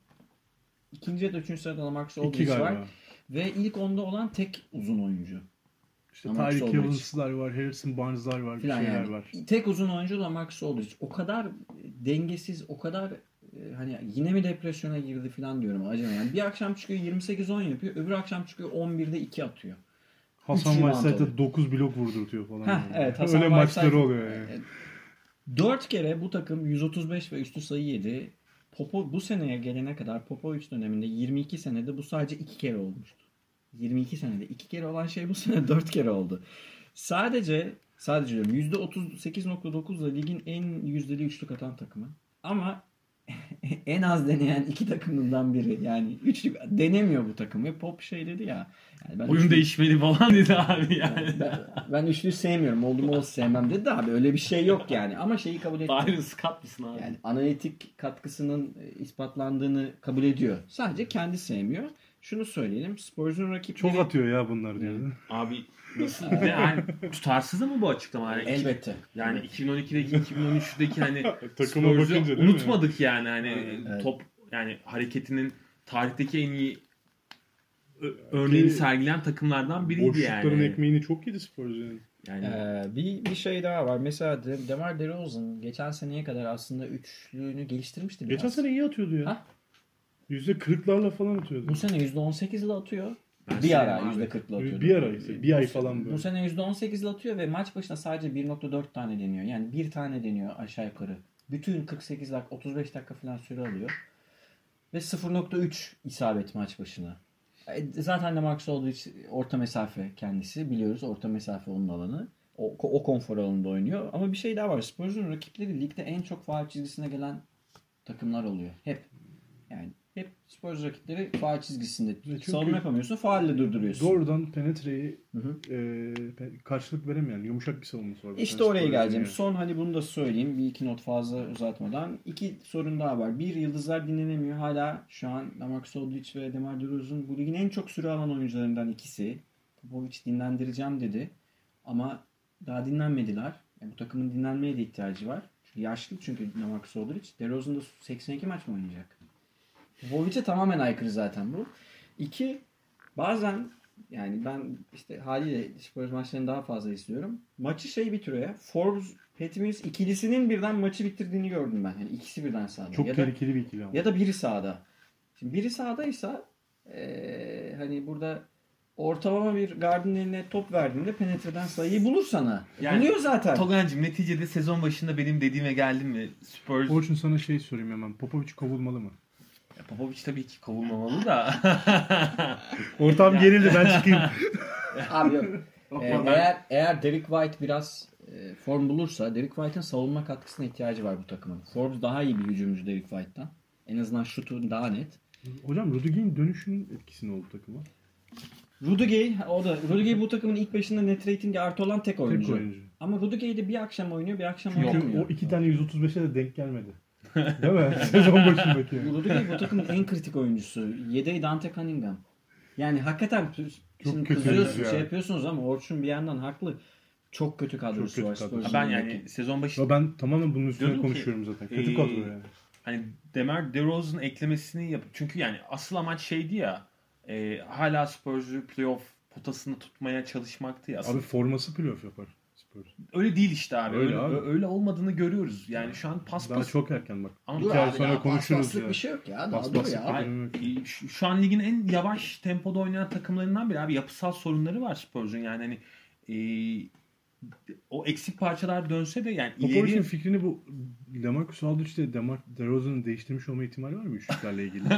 ikinci ya da üçüncü sırada Lamarcus Aldridge galiba. Ve ilk onda olan tek uzun oyuncu. İşte Ama Tyreek. Evans'lar var, Harrison Barnes'lar var, bir Falan şeyler yani. var. Tek uzun oyuncu Lamarcus Aldridge. O kadar dengesiz, o kadar e, hani yine mi depresyona girdi falan diyorum acaba. Yani bir akşam çıkıyor 28-10 yapıyor, öbür akşam çıkıyor 11'de 2 atıyor. Hasan Whiteside'da alıyor. 9 blok vurdurtuyor falan. Heh, yani. evet, Hasan Öyle maçları oluyor yani. 4 kere bu takım 135 ve üstü sayı yedi. Popo bu seneye gelene kadar Popovic döneminde 22 senede bu sadece 2 kere olmuştu. 22 senede 2 kere olan şey bu sene 4 kere oldu. Sadece sadece diyorum %38.9 ile ligin en yüzdeli üçlük atan takımı. Ama en az deneyen iki takımından biri. Yani üçlük denemiyor bu takım ve Pop şey dedi ya. Yani ben Oyun üçlük- değişmeli falan dedi abi yani. ben, ben üçlüyü sevmiyorum. Oldu mu olsun sevmem dedi de abi öyle bir şey yok yani. Ama şeyi kabul etti. Byron Scott mısın abi? Yani analitik katkısının e, ispatlandığını kabul ediyor. Sadece kendi sevmiyor. Şunu söyleyelim. Spurs'un rakipleri... Çok atıyor ya bunlar diyor. Abi nasıl? Ve yani tutarsız ama bu açıklama. Yani, Elbette. yani 2012'deki 2013'teki hani Takıma bakınca değil mi? unutmadık yani hani Evet. top yani hareketinin tarihteki en iyi örneğini Ki- sergileyen takımlardan biriydi Boşlukların yani. ekmeğini çok yedi Spurs yani. Yani Ee, bir, bir şey daha var. Mesela De- Demar DeRozan geçen seneye kadar aslında üçlüğünü geliştirmişti biraz. Geçen sene iyi atıyordu ya. Ha? Yüzde kırklarla falan atıyordu. Bu sene %18 ile atıyor. Ben bir ara sevmem abi. %40 ile atıyordu. Bir ara işte, bir ay falan böyle. Bu sene %18 ile atıyor ve maç başına sadece 1.4 tane deniyor. Yani bir tane deniyor aşağı yukarı. Bütün 48 dakika 35 dakika falan süre alıyor. Ve 0.3 isabet maç başına. E, Zaten de Marcus Aldridge orta mesafe kendisi. Biliyoruz orta mesafe onun alanı. O, o konfor alanında oynuyor. Ama bir şey daha var. Spurs'un rakipleri ligde en çok faal çizgisine gelen takımlar oluyor. Hep. Yani hep Spurs rakipleri faal çizgisinde. çünkü- Savunma yapamıyorsun. Faalle durduruyorsun. Doğrudan penetreyi Hı hı. e, karşılık veremeyen yumuşak bir savunması var. İşte oraya geleceğim. yani. Son hani bunu da söyleyeyim. Bir iki not fazla uzatmadan. İki sorun daha var. Bir, yıldızlar dinlenemiyor. Hala şu an Lamarcus Aldridge ve Demar DeRozan bu ligin en çok süre alan oyuncularından ikisi. Popovic dinlendireceğim dedi. Ama daha dinlenmediler. Yani bu takımın dinlenmeye de ihtiyacı var. Çünkü yaşlı çünkü Lamarcus Aldridge. DeRozan da 82 maç mı oynayacak? Popovic'e tamamen aykırı zaten bu. İki, bazen yani ben işte haliyle Spurs maçlarını daha fazla izliyorum. Maçı şey bitiriyor ya. Forbes, Patty Mills ikilisinin birden maçı bitirdiğini gördüm ben. Yani ikisi birden sahada. Çok ya da, tehlikeli bir ikili ama. ya da biri sahada. Şimdi biri sahadaysa eee, hani burada ortalama bir Garden eline top verdiğinde penetreden sayıyı bulur sana. Yani- Buluyor zaten. Togancığım neticede sezon başında benim dediğime geldin mi? Spurs Orçun sana şey sorayım hemen. Popovic kovulmalı mı? Ya Popovic tabii ki kovulmamalı da. Ortam gerildi ben çıkayım. Abi yok. Ee, eğer eğer Derek White biraz e, form bulursa Derek White'ın savunma katkısına ihtiyacı var bu takımın. Forbes daha iyi bir hücumcu Derek White'tan. En azından şutu daha net. Hocam Rudiger'in dönüşünün etkisi ne oldu takıma? Rudiger, o da Rudiger bu takımın ilk başında net ratingi artı olan tek oyuncu. Tek oyuncu. Ama Rudiger de bir akşam oynuyor, bir akşam Çünkü oynamıyor. o iki tane 135'e de denk gelmedi. Değil mi? Sezon başındaki. Rudiger bu takımın en kritik oyuncusu. Yedeği Dante Cunningham. Yani hakikaten şimdi kötü kızıyorsunuz, ya. şey yapıyorsunuz ama Orçun bir yandan haklı. Çok kötü kadrosu Çok kötü var. Spurs'un Ben yani sezon başı Ya ben tamamen bunun üstüne Diyordum ki, konuşuyorum zaten. Kötü ee, kadro yani. hani Demar DeRozan eklemesini yap çünkü yani asıl amaç şeydi ya e, hala Spurs'u playoff potasını tutmaya çalışmaktı ya. Asıl. Abi forması playoff yapar Spurs. öyle değil işte abi. Öyle Öyle, abi. öyle olmadığını görüyoruz. Yani şu an pas Daha pas çok erken bak. Ama İki ay abi sonra daha konuşuruz paspaslık ya. bir şey yok ya. Pas pas ya. Evet. e, şu, an ligin en yavaş tempoda oynayan takımlarından biri abi yapısal sorunları var Spurs'un yani hani e, o eksik parçalar dönse de yani Popovic'in ileri fikrini bu Lamarcus Aldridge'de Demar DeRozan'ın değiştirmiş olma ihtimali var mı üçlüklerle ilgili? ne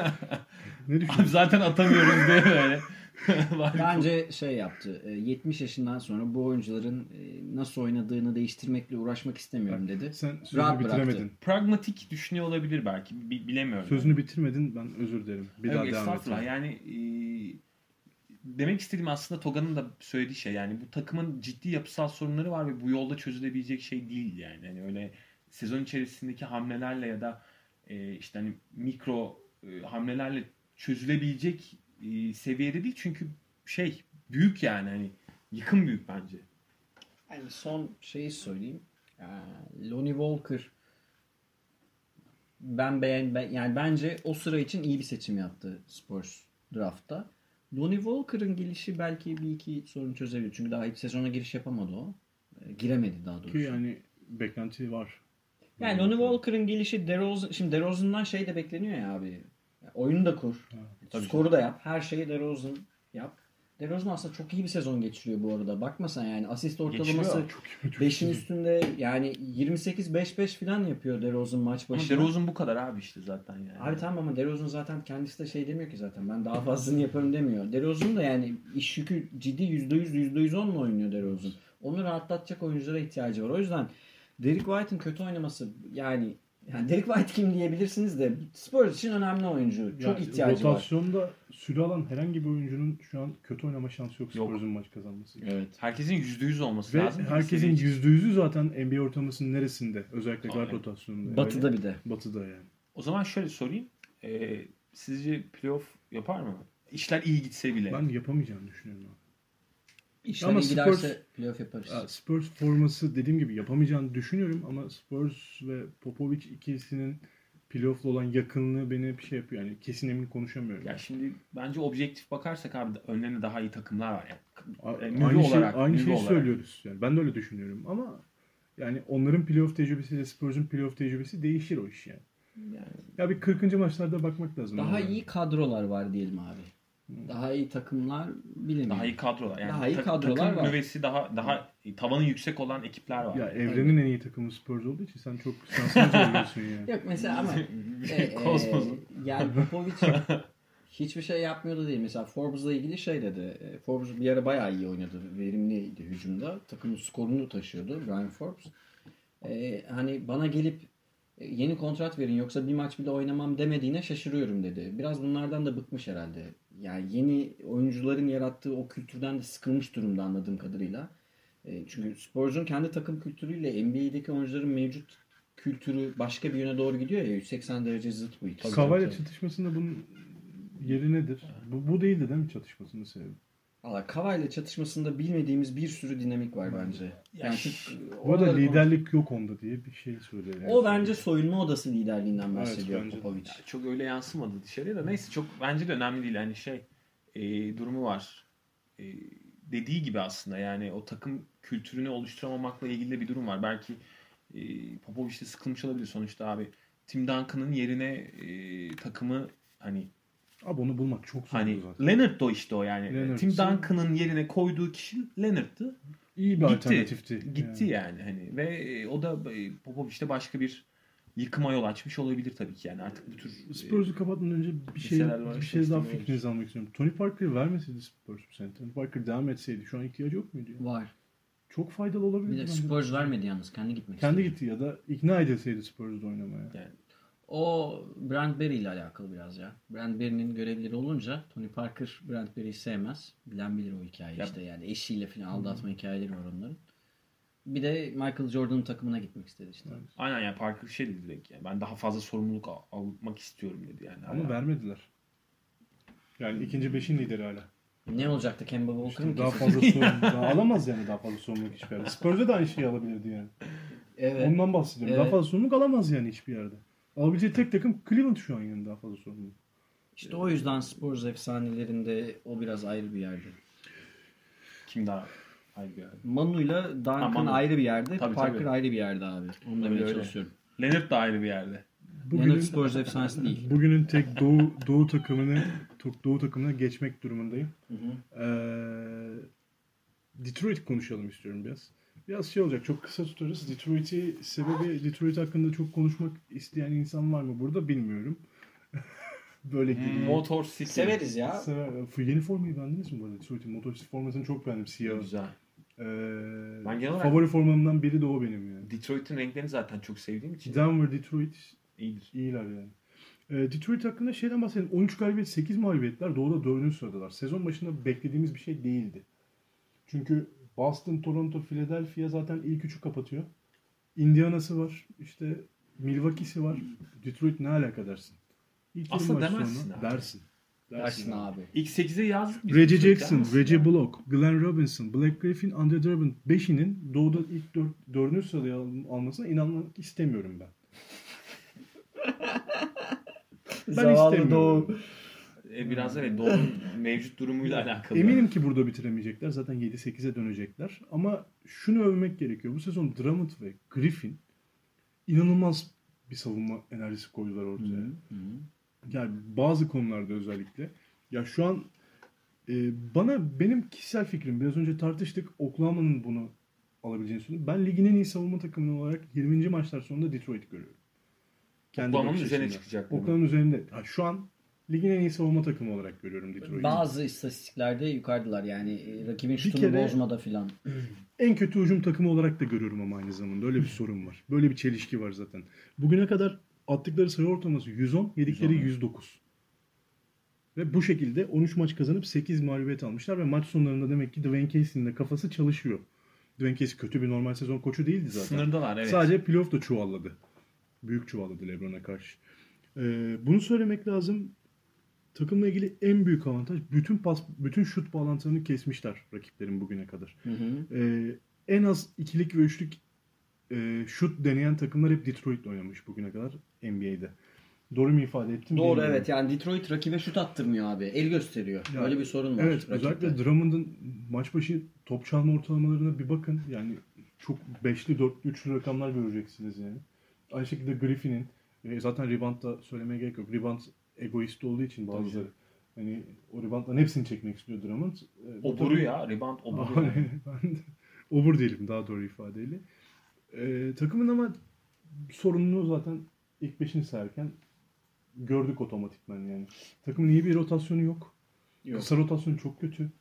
abi düşünüyorsun? zaten atamıyoruz diye böyle. Bence şey yaptı. e, 70 yaşından sonra bu oyuncuların e, nasıl oynadığını değiştirmekle uğraşmak istemiyorum dedi. Sen sözünü Rahat bıraktı. bitiremedin. pragmatik düşünüyor olabilir belki. Bi- bilemiyorum. Sözünü bitirmedin ben özür dilerim. Bir Evet, daha devam et. Yani e, demek istediğim aslında Toga'nın da söylediği şey yani bu takımın ciddi yapısal sorunları var ve bu yolda çözülebilecek şey değil yani. Hani öyle sezon içerisindeki hamlelerle ya da e, işte hani mikro e, hamlelerle çözülebilecek e, seviyede değil çünkü şey büyük yani hani yıkım büyük bence. Yani son şeyi söyleyeyim. Lonnie Walker ben beğen ben, yani bence o sıra için iyi bir seçim yaptı Spurs draftta. Lonnie Walker'ın gelişi belki bir iki sorun çözebilir. Çünkü daha hiç sezona giriş yapamadı o. Ee, giremedi daha doğrusu. Ki yani beklenti var. Yani Lonnie Walker'ın gelişi DeRozan, şimdi DeRozan'dan şey de bekleniyor ya abi. Oyunu da kur. tabii skoru da yap. Her şeyi DeRozan yap. DeRozan aslında çok iyi bir sezon geçiriyor bu arada. Bakma sen yani asist ortalaması Geçiriyor. 5'in üstünde yani 28-5-5 falan yapıyor DeRozan maç Ama başına. DeRozan bu kadar abi işte zaten yani. Abi tamam ama DeRozan zaten kendisi de şey demiyor ki zaten. Ben daha fazlasını yaparım demiyor. DeRozan da yani iş yükü ciddi %100 %110'la oynuyor DeRozan. Onu rahatlatacak oyunculara ihtiyacı var. O yüzden Derek White'ın kötü oynaması yani yani Derek White kim diyebilirsiniz de Spurs için önemli oyuncu. Çok Yani ihtiyacı var. rotasyonda süre alan herhangi bir oyuncunun şu an kötü oynama şansı yok Yok. Spurs'un maç kazanması için. Evet. Herkesin %100 olması Ve lazım. herkesin Seviye- %100'ü zaten NBA ortalamasının neresinde? Özellikle guard rotasyonunda. Batı'da Yani. bir de. Batı'da yani. O zaman şöyle sorayım. Ee, sizce playoff yapar mı? İşler iyi gitse bile. Ben yapamayacağını düşünüyorum. abi. İşler Ama iyi giderse Spurs- playoff yaparız. Ya, Spurs forması dediğim gibi yapamayacağını düşünüyorum ama Spurs ve Popovic ikisinin playoff'la olan yakınlığı beni bir şey yapıyor. Yani kesin emin konuşamıyorum. Ya şimdi bence objektif bakarsak abi önlerinde daha iyi takımlar var yani. A- E, aynı şey, olarak, aynı şeyi olarak. söylüyoruz. Yani ben de öyle düşünüyorum ama yani onların playoff tecrübesiyle Spurs'un playoff tecrübesi değişir o iş yani. Yani Ya bir 40. maçlarda bakmak lazım. Daha onlara. iyi kadrolar var diyelim abi. Daha iyi takımlar bilemiyorum. daha iyi kadrolar. Yani Daha iyi ta- kadrolar takım var. nüvesi daha daha tavanı yüksek olan ekipler var. Ya evrenin en iyi takımı Spurs olduğu için sen çok şansını zorluyorsun yani. Yok mesela ama e, e, yani Popovic hiçbir şey yapmıyordu değil. Mesela Forbes'la ilgili şey dedi. E, Forbes bir ara bayağı iyi oynadı. Verimliydi hücumda. Takımın skorunu taşıyordu Brian Forbes. E, hani bana gelip yeni kontrat verin yoksa bir maç bile oynamam demediğine şaşırıyorum dedi. Biraz bunlardan da bıkmış herhalde. Yani yeni oyuncuların yarattığı o kültürden de sıkılmış durumda anladığım kadarıyla. E, çünkü Spurs'un kendi takım kültürüyle NBA'deki oyuncuların mevcut kültürü başka bir yöne doğru gidiyor ya 180 derece zıt bu ikisi. Kavayla çatışmasında bunun yeri nedir? Bu, bu değildi değil mi çatışmasının sebebi? Valla Kavayla çatışmasında bilmediğimiz bir sürü dinamik var bence. Yani Bu arada oraları liderlik yok onda diye bir şey söylüyor. yani. O bence soyunma odası liderliğinden Evet, bahsediyor de. Popovic. çok öyle yansımadı dışarıya da neyse çok bence de önemli değil yani şey e, durumu var E, dediği gibi aslında yani o takım kültürünü oluşturamamakla ilgili de bir durum var belki e, Popovic de sıkılmış olabilir sonuçta abi Tim Duncan'ın yerine e, takımı hani Abi onu bulmak çok zor hani zaten. Leonard da o işte o yani Leonard. Tim Duncan'ın yerine koyduğu kişi Leonard'tı İyi bir gitti alternatifti. gitti yani hani ve e, o da e, Popovic de başka bir yıkıma yol açmış olabilir tabii ki yani artık bu tür e, Spurs'u kapatmadan önce bir şey bir işte şey daha fikrinizi almak istiyorum. Tony Parker vermeseydi Spurs bu sene. Tony Parker devam etseydi şu an ihtiyacı yok muydu? ya? Var. Çok faydalı olabilir. Bir de Spurs vermedi yalnız. Kendi gitmek Kendi istedi. gitti ya da ikna edilseydi Spurs'da oynamaya. yani O Brent Berry ile alakalı biraz ya. Brent Berry'nin görevleri olunca Tony Parker Brent Berry'i sevmez. Bilen bilir o hikayeyi Ya- işte yani eşiyle falan aldatma hikayeleri var onların. Bir de Michael Jordan'ın takımına gitmek istedi işte. Aynen yani Parker şey dedi direkt yani ben daha fazla sorumluluk al- almak istiyorum dedi yani. Ama Hala. vermediler. Yani ikinci beşin lideri hala. Ne olacaktı Kemba Walker mı Daha fazla sorumluluk daha alamaz yani daha fazla sorumluluk hiçbir yerde. Spurs'da da aynı şeyi alabilirdi yani. Evet. Ondan bahsediyorum. Daha Evet. fazla sorumluluk alamaz yani hiçbir yerde. Alabileceği tek takım Cleveland şu an yani daha fazla sorumluluk. İşte o yüzden Spurs efsanelerinde o biraz ayrı bir yerde. Kim daha ayrı bir yerde? Manu'yla Duncan Manu. ayrı bir yerde, Tabii, Parker tabii. ayrı bir yerde abi. Onu demeye öyle. çalışıyorum. Leonard da ayrı bir yerde. Leonard Spurs efsanesi değil. Bugünün tek doğu, doğu takımını doğu takımına geçmek durumundayım. Ee, Detroit konuşalım istiyorum biraz. Biraz şey olacak çok kısa tutarız. Detroit'i sebebi Detroit hakkında çok konuşmak isteyen insan var mı burada bilmiyorum. Böyle geliyor. Motor City. Severiz ya. Sever- Yeni formayı beğendiniz mi bu arada? Detroit'in motosiklet formasını çok beğendim siyah. Güzel. Ee, Ben genel olarak- favori formamdan biri de o benim yani. Detroit'in renklerini zaten çok sevdiğim için Denver, Detroit iyidir. iyiler yani. Ee, Detroit hakkında şeyden bahsedelim. 13 galibiyet, 8 mağlubiyetler. Doğuda 4. sıradalar. Sezon başında beklediğimiz bir şey değildi. Çünkü Boston, Toronto, Philadelphia zaten ilk üçü kapatıyor. Indiana'sı var. işte Milwaukee'si var. Detroit ne alaka dersin? İlk Aslında demezsin sonra abi. Dersin. Dersin abi. İlk 8'e yazdık. biz Reggie Jackson, Reggie ya. Bullock, Glenn Robinson, Blake Griffin, Andre Drummond 5'inin doğuda ilk 4. Dör, sıraya al- almasına inanmak istemiyorum ben. Ben Zavallı istemiyorum. Doğu. E, biraz evet Doğu'nun mevcut durumuyla alakalı. Eminim ki burada bitiremeyecekler. Zaten 7-8'e dönecekler. Ama şunu övmek gerekiyor. Bu sezon Drummond ve Griffin inanılmaz bir savunma enerjisi koydular ortaya. Yani bazı konularda özellikle. Ya şu an e, bana benim kişisel fikrim biraz önce tartıştık. Oklahoma'nın bunu alabileceğini söyledim. Ben ligin en iyi savunma takımı olarak 20. maçlar sonunda Detroit görüyorum. Oklahoma'nın bakış üzerine çıkacak? Oklahoma'nın üzerinde. Ha, şu an ligin en iyi savunma takımı olarak görüyorum Detroit'i. Bazı istatistiklerde yukarıdılar yani e, rakibin şutunu kere- bozmada filan. en kötü hücum takımı olarak da görüyorum ama aynı zamanda. Öyle bir sorun var. Böyle bir çelişki var zaten. Bugüne kadar attıkları sayı ortalaması 110, yedikleri 110. 109. Ve bu şekilde 13 maç kazanıp 8 mağlubiyet almışlar ve maç sonlarında demek ki Dwayne Casey'nin de kafası çalışıyor. Dwayne Casey kötü bir normal sezon koçu değildi zaten. Sınırdalar evet. Sadece playoff'ta çuvalladı. Büyük çuvalladı LeBron'a karşı. Ee, bunu söylemek lazım. Takımla ilgili en büyük avantaj bütün pas, bütün şut bağlantılarını kesmişler rakiplerin bugüne kadar. Hı hı. Ee, en az ikilik ve üçlük e, şut deneyen takımlar hep Detroit'le oynamış bugüne kadar NBA'de. Doğru mu ifade ettim? Doğru bilmiyorum. evet yani Detroit rakibe şut attırmıyor abi. El gösteriyor. Ya, Böyle bir sorun var. Evet rakipte. özellikle Drummond'un maç başı top çalma ortalamalarına bir bakın. Yani çok beşli, dörtlü, üçlü rakamlar göreceksiniz yani. Aynı şekilde Griffin'in e, zaten reboundda söylemeye gerek yok. Rebound egoist olduğu için bazıları. Hani o reboundların hepsini çekmek istiyor Drummond. E, bu Oburu ya. Rebound oburu. Yani. ben de- obur diyelim daha doğru ifadeyle. Ee, takımın ama sorununu zaten ilk beşini sayarken gördük otomatikman yani. Takımın iyi bir rotasyonu yok. Yok. Kısa rotasyonu çok kötü.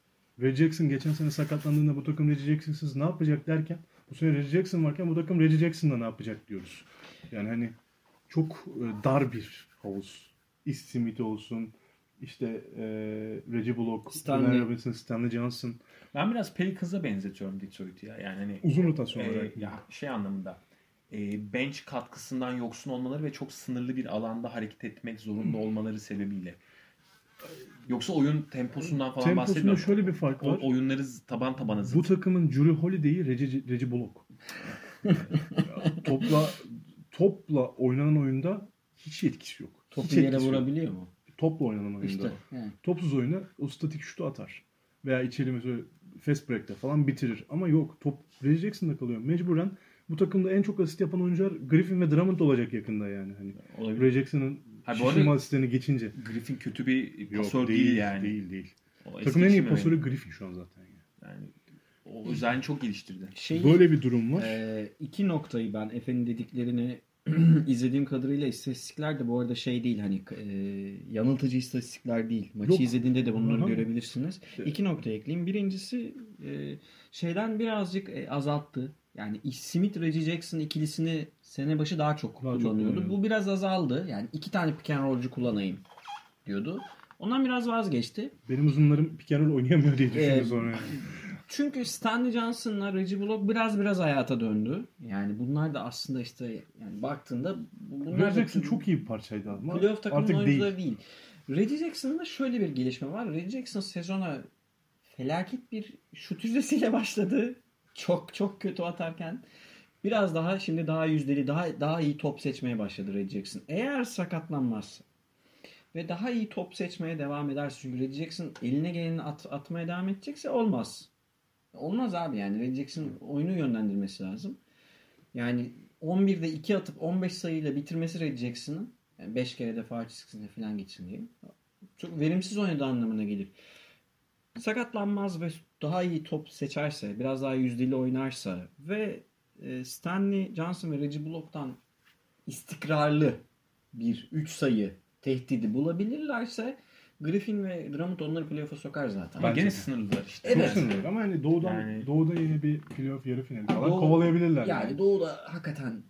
Reggie Jackson geçen sene sakatlandığında bu takım Reggie Jackson'sız ne yapacak derken bu sene Reggie Jackson varken bu takım Reggie Jackson'la ne yapacak diyoruz. Yani hani çok e, dar bir havuz. Smith olsun, işte e, Reggie Bullock, Stanley. Robinson, Stanley Johnson. Ben biraz Pelicans'a benzetiyorum Detroit'i ya. Yani hani Uzun rotasyon e, olarak. ya şey anlamında e, bench katkısından yoksun olmaları ve çok sınırlı bir alanda hareket etmek zorunda olmaları sebebiyle. Yoksa oyun temposundan falan Temposunda bahsetmiyorum. şöyle bir fark var. O, oyunları taban tabana zıt. Bu takımın Jury Holiday'i Reggie, Reggie Bullock. Topla topla oynanan oyunda hiç etkisi yok. Topu hiç yere vurabiliyor mu? Topla oynanan oyunda. İşte. he. Topsuz oyuna o statik şutu atar. Veya içeri mesela fast break'te falan bitirir. Ama yok top Reggie Jackson'da kalıyor. Mecburen bu takımda en çok asist yapan oyuncular Griffin ve Drummond olacak yakında yani. Hani Olabilir. Reggie Jackson'ın şişirme asistlerini geçince. Griffin kötü bir Yok pasör değil, yani. Değil değil. O Takımın en iyi pasörü Griffin şu an zaten. Yani. Yani o özelliğini çok geliştirdi. Şey, Böyle bir durum var. e, iki noktayı ben Efe'nin dediklerini izlediğim kadarıyla istatistikler de bu arada şey değil hani e, yanıltıcı istatistikler değil. Maçı Yok. izlediğinde de bunları Aha. görebilirsiniz. İki nokta ekleyeyim. Birincisi e, şeyden birazcık e, azalttı. Yani Smith Reggie Jackson ikilisini sene başı daha çok Daha çok kullanıyordu. kullanıyordu. Bu biraz azaldı. Yani iki tane pick and roll'cu kullanayım diyordu. Ondan biraz vazgeçti. Benim uzunlarım pick and roll oynayamıyor diye düşündü Ee, sonra. Çünkü Stanley Johnson'la Reggie Bullock biraz biraz hayata döndü. Yani bunlar da aslında işte yani baktığında bu- bunlar Reggie Jackson çok iyi bir parçaydı ama playoff takımının artık oyuncuları değil. değil. Reggie Jackson'da şöyle bir gelişme var. Reggie Jackson sezona felaket bir şut yüzdesiyle başladı. Çok çok kötü atarken biraz daha şimdi daha yüzdeli, daha daha iyi top seçmeye başladı Red Jackson. Eğer sakatlanmazsa ve daha iyi top seçmeye devam ederse çünkü Red Jackson eline geleni at, atmaya devam edecekse olmaz. Olmaz abi yani Red Jackson oyunu yönlendirmesi lazım. Yani 11'de 2 atıp 15 sayıyla bitirmesi Red Jackson'ın yani 5 kere de faul çizgisine falan geçsin diye. Çok verimsiz oynadığı anlamına gelir. Sakatlanmaz ve daha iyi top seçerse, biraz daha yüzdeli oynarsa ve e, Stanley Johnson ve Reggie Bullock'tan istikrarlı bir 3 sayı tehdidi bulabilirlerse Griffin ve Drummond onları playoff'a sokar zaten. Ama gene sınırlılar işte. Çok Evet. sınırlı ama hani doğudan Yani- doğuda yine bir playoff yarı finali falan Doğu- kovalayabilirler. Yani Doğu'da hakikaten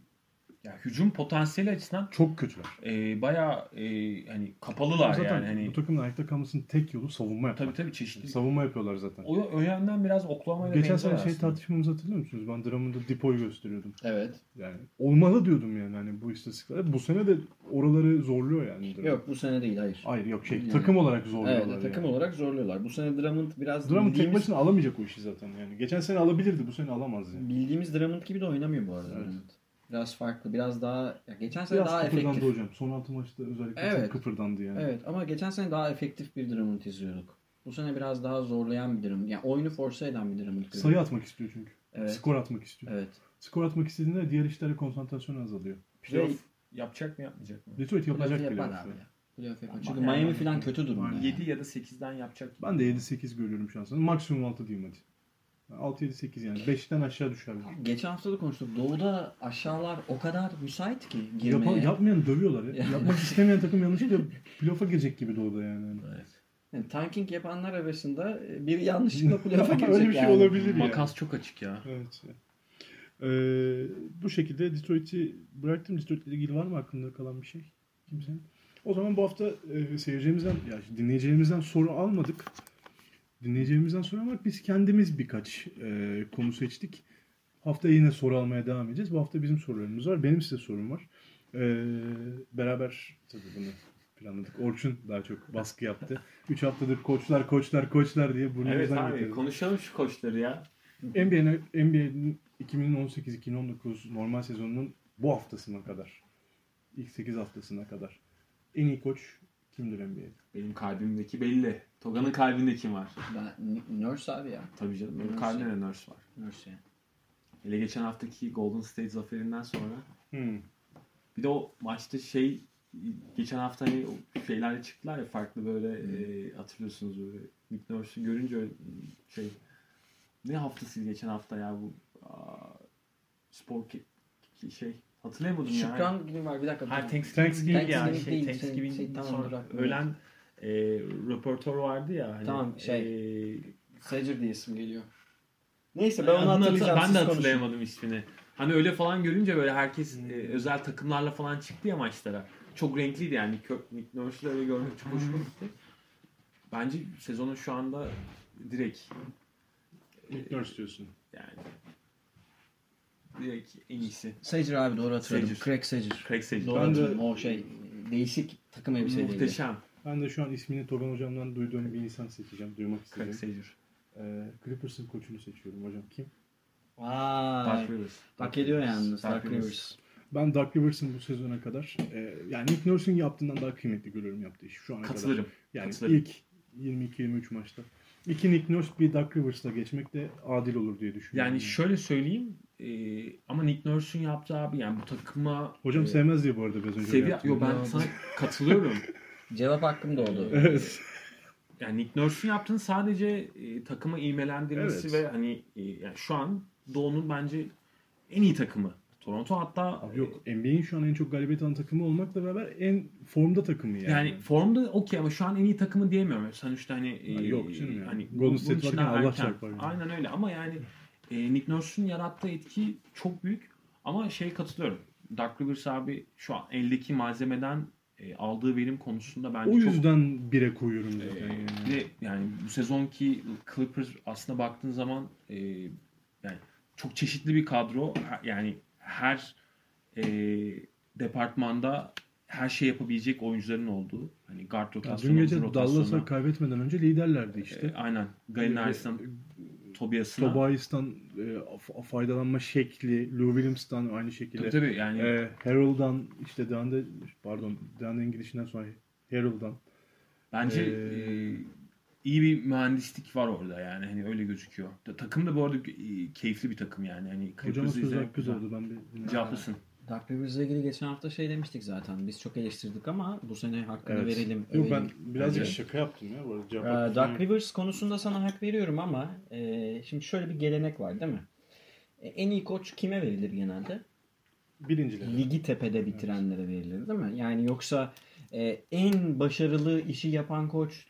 Ya hücum potansiyeli açısından çok kötüler. e, bayağı e, hani kapalılar zaten yani. Hani, bu takımın ayakta kalmasının tek yolu savunma yapmak. tabii tabii çeşitli. Savunma yapıyorlar zaten. O, o yönden biraz Oklahoma ile Geçen sene şey tartışmamızı hatırlıyor musunuz? Ben Drummond'da Dipo'yu gösteriyordum. evet. Yani olmalı diyordum yani hani bu istatistikler. Bu sene de oraları zorluyor yani. Drummond. Yok bu sene değil hayır. Hayır yok şey Yani- takım olarak zorluyorlar. Evet takım yani. olarak zorluyorlar. Bu sene Drummond biraz Drummond tek bildiğimiz, başına alamayacak o işi zaten yani. Geçen sene alabilirdi bu sene alamaz yani. bildiğimiz Drummond gibi de oynamıyor bu arada Evet. Drummond. Biraz farklı, biraz daha ya geçen sene Biraz daha efektif. hocam. Son altı maçta özellikle Evet. çok kıpırdandı yani. Evet ama geçen sene daha efektif bir Drummond izliyorduk. Bu sene biraz daha zorlayan bir Drummond. Yani oyunu force eden bir Drummond. Sayı atmak istiyor çünkü. Evet. Skor atmak istiyor. Evet. Skor atmak istediğinde diğer işlere konsantrasyon azalıyor. Playoff yapacak mı yapmayacak mı? Detroit yapacak Playoff bile. yapar abi ya. Playoff yapar. Çünkü yani- Miami falan kötü durumda. Aynen. yani. 7 ya da 8'den yapacak. Ben de 7-8 görüyorum şansını. Maksimum 6 diyeyim hadi. 6-7-8 yani. 5'ten aşağı düşer. Geçen hafta da konuştuk. Doğu'da aşağılar o kadar müsait ki girmeye. yapmayan dövüyorlar ya. Yapmak istemeyen takım yanlışlıkla playoff'a girecek gibi doğuda yani. Evet. Yani tanking yapanlar arasında bir yanlışlıkla playoff'a girecek Öyle bir şey yani. olabilir ya. Makas çok açık ya. Evet. Ee, bu şekilde Detroit'i bıraktım. Detroit'le ilgili var mı aklında kalan bir şey? Kimsenin? O zaman bu hafta e, seyircilerimizden, ya dinleyicilerimizden soru almadık. Dinleyicilerimizden soru almadık. Biz kendimiz birkaç e, konu seçtik. Haftaya yine soru almaya devam edeceğiz. Bu hafta bizim sorularımız var. Benim size sorum var. Ee, beraber tabii bunu planladık. Orçun daha çok baskı yaptı. 3 haftadır koçlar, koçlar, koçlar diye burnumuzdan Evet abi getirdi. konuşalım şu koçları ya. NBA'nin NBA'nin 2018-2019 normal sezonunun bu haftasına kadar ilk 8 haftasına kadar en iyi koç kimdir NBA'de? Benim kalbimdeki belli. Toga'nın kalbinde kim var? Ben Nurse abi ya. Tabii canım. Benim Nurse. kalbimde de Nurse var. Nurse ya. Hele geçen haftaki Golden State zaferinden sonra. Hmm. Bir de o maçta şey geçen hafta hani şeylerle çıktılar ya farklı böyle e, hatırlıyorsunuz böyle Nick Nurse'u görünce öyle şey ne haftasıydı geçen hafta ya bu aa, spor ki- şey hatırlayamadım ya. Şükran günü var bir dakika. Ha, Thanksgiving, Thanksgiving ya. Şey, değil. Thanksgiving Şey, tamam, sonra aklıma ölen e, röportör vardı ya. Hani, Tamam, şey, e, Sager diye isim geliyor. Neyse ben onu adını hatır- hatırlayacağım. Ben de konuşun. hatırlayamadım ismini. Hani öyle falan görünce böyle herkes e, özel takımlarla falan çıktı ya maçlara. Çok renkliydi yani. Nick, Nurse'ü öyle görmek çok hoşuma gitti. Bence sezonun şu anda direkt Nick Nurse diyorsun. yani direkt en iyisi. Sager abi doğru hatırladım. Sager. Craig Sager. Craig Sager. Doğru Ben de-. O şey değişik takım elbiseliydi. Muhteşem. Ben de şu an ismini Togan hocamdan duyduğum bir insan seçeceğim. Duymak Craig istedim. Sager. Ee, Clippers'ın koçunu seçiyorum hocam. Kim? Vay. Dark Rivers. Hak ediyor yalnız Dark Dark Rivers. Rivers. Ben Dark Rivers'ın bu sezona kadar e, yani Nick Nurse'un yaptığından daha kıymetli görüyorum yaptığı işi şu ana kadar. Katılırım. Yani Katılırım. ilk 22-23 maçta. İki Nick Nurse bir Dark Rivers'la geçmek de adil olur diye düşünüyorum. Yani şöyle söyleyeyim e, ama Nick Nurse'un yaptığı abi yani bu takıma Hocam e, sevmez diye bu arada biraz önce seviye yo ben Ya, sana katılıyorum. Cevap hakkım da oldu. Evet. Yani Nick Nurse'un yaptığını sadece e, takımı ivmelendirmesi Evet. ve hani e, yani şu an Doğu'nun bence en iyi takımı. Toronto hatta Abi yok NBA'in şu an en çok galibiyet alan takımı olmakla beraber en formda takımı yani. yani, formda okey ama şu an en iyi takımı diyemiyorum. Sonuçta hani e, Ha, yok canım yani. Hani Golden State varken Allah erken. çarpar yani. Aynen öyle ama yani e, Nick Nurse'un yarattığı etki çok büyük ama şey katılıyorum. Dark Rivers abi şu an eldeki malzemeden e, aldığı verim konusunda bence o çok yüzden bire koyuyorum zaten. yani. bir de yani bu sezonki Clippers aslında baktığın zaman e, yani çok çeşitli bir kadro. Yani her e, departmanda her şey yapabilecek oyuncuların olduğu hani guard rotasyonu, dün gece. Dallas'a kaybetmeden önce liderlerdi işte. E, aynen. Gallinari'sinden Tobias'ına. Tobias'tan e, faydalanma şekli, Lou Williams'tan aynı şekilde. Tabii tabii yani E, Harrell'dan işte Deandre pardon Deandre'nin gidişinden sonra Harrell'dan. bence Ee, e, iyi bir mühendislik var orada yani hani öyle gözüküyor. Ta- Takım da bu arada e, keyifli bir takım yani. Hani Hocama Clippers'ı söz hakkı güzel. oldu ben bir Cevaplısın. Dark Rivers'la ilgili geçen hafta şey demiştik zaten. Biz çok eleştirdik ama bu sene hakkını Evet. verelim. Yok ben birazcık Bence. şaka yaptım ya bu arada. Cevap Ee, Dark Rivers konusunda sana hak veriyorum ama e, şimdi şöyle bir gelenek var değil mi? E, en iyi koç kime verilir genelde? yok. Birinciler. Ligi tepede bitirenlere verilir değil mi? Yani yoksa e, en başarılı işi yapan koç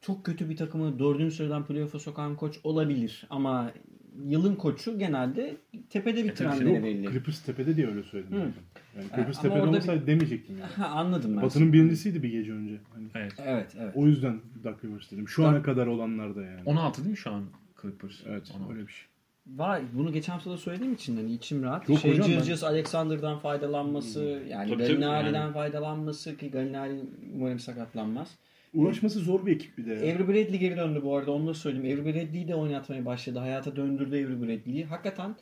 çok kötü bir takımı dördüncü sıradan playoff'a sokan koç olabilir. Ama yılın koçu genelde tepede bitirenlere Yok, verilir. Clippers tepede diye öyle söyledim. Hı. Yani Clippers ama tepede orada bir- olsaydı demeyecektim yani. Ha, anladım ben. Batı'nın birincisiydi bir gece önce. Hani Evet. Evet, evet. o yüzden Dark Rivers dedim. Şu Dark- ana kadar olanlarda yani. 16 değil mi şu an Clippers? Evet 16. öyle bir şey. Var. Bunu geçen hafta da söylediğim için hani içim rahat. Yok şey hocam, ben- Gilgeous Alexander'dan faydalanması, yani Gallinari'den yani. faydalanması ki Gallinari umarım sakatlanmaz. Uğraşması zor bir ekip bir de. ya. Avery Bradley geri döndü bu arada onu da söyleyeyim. Avery Bradley'i de oynatmaya başladı. Hayata döndürdü Avery Bradley'i. Hakikaten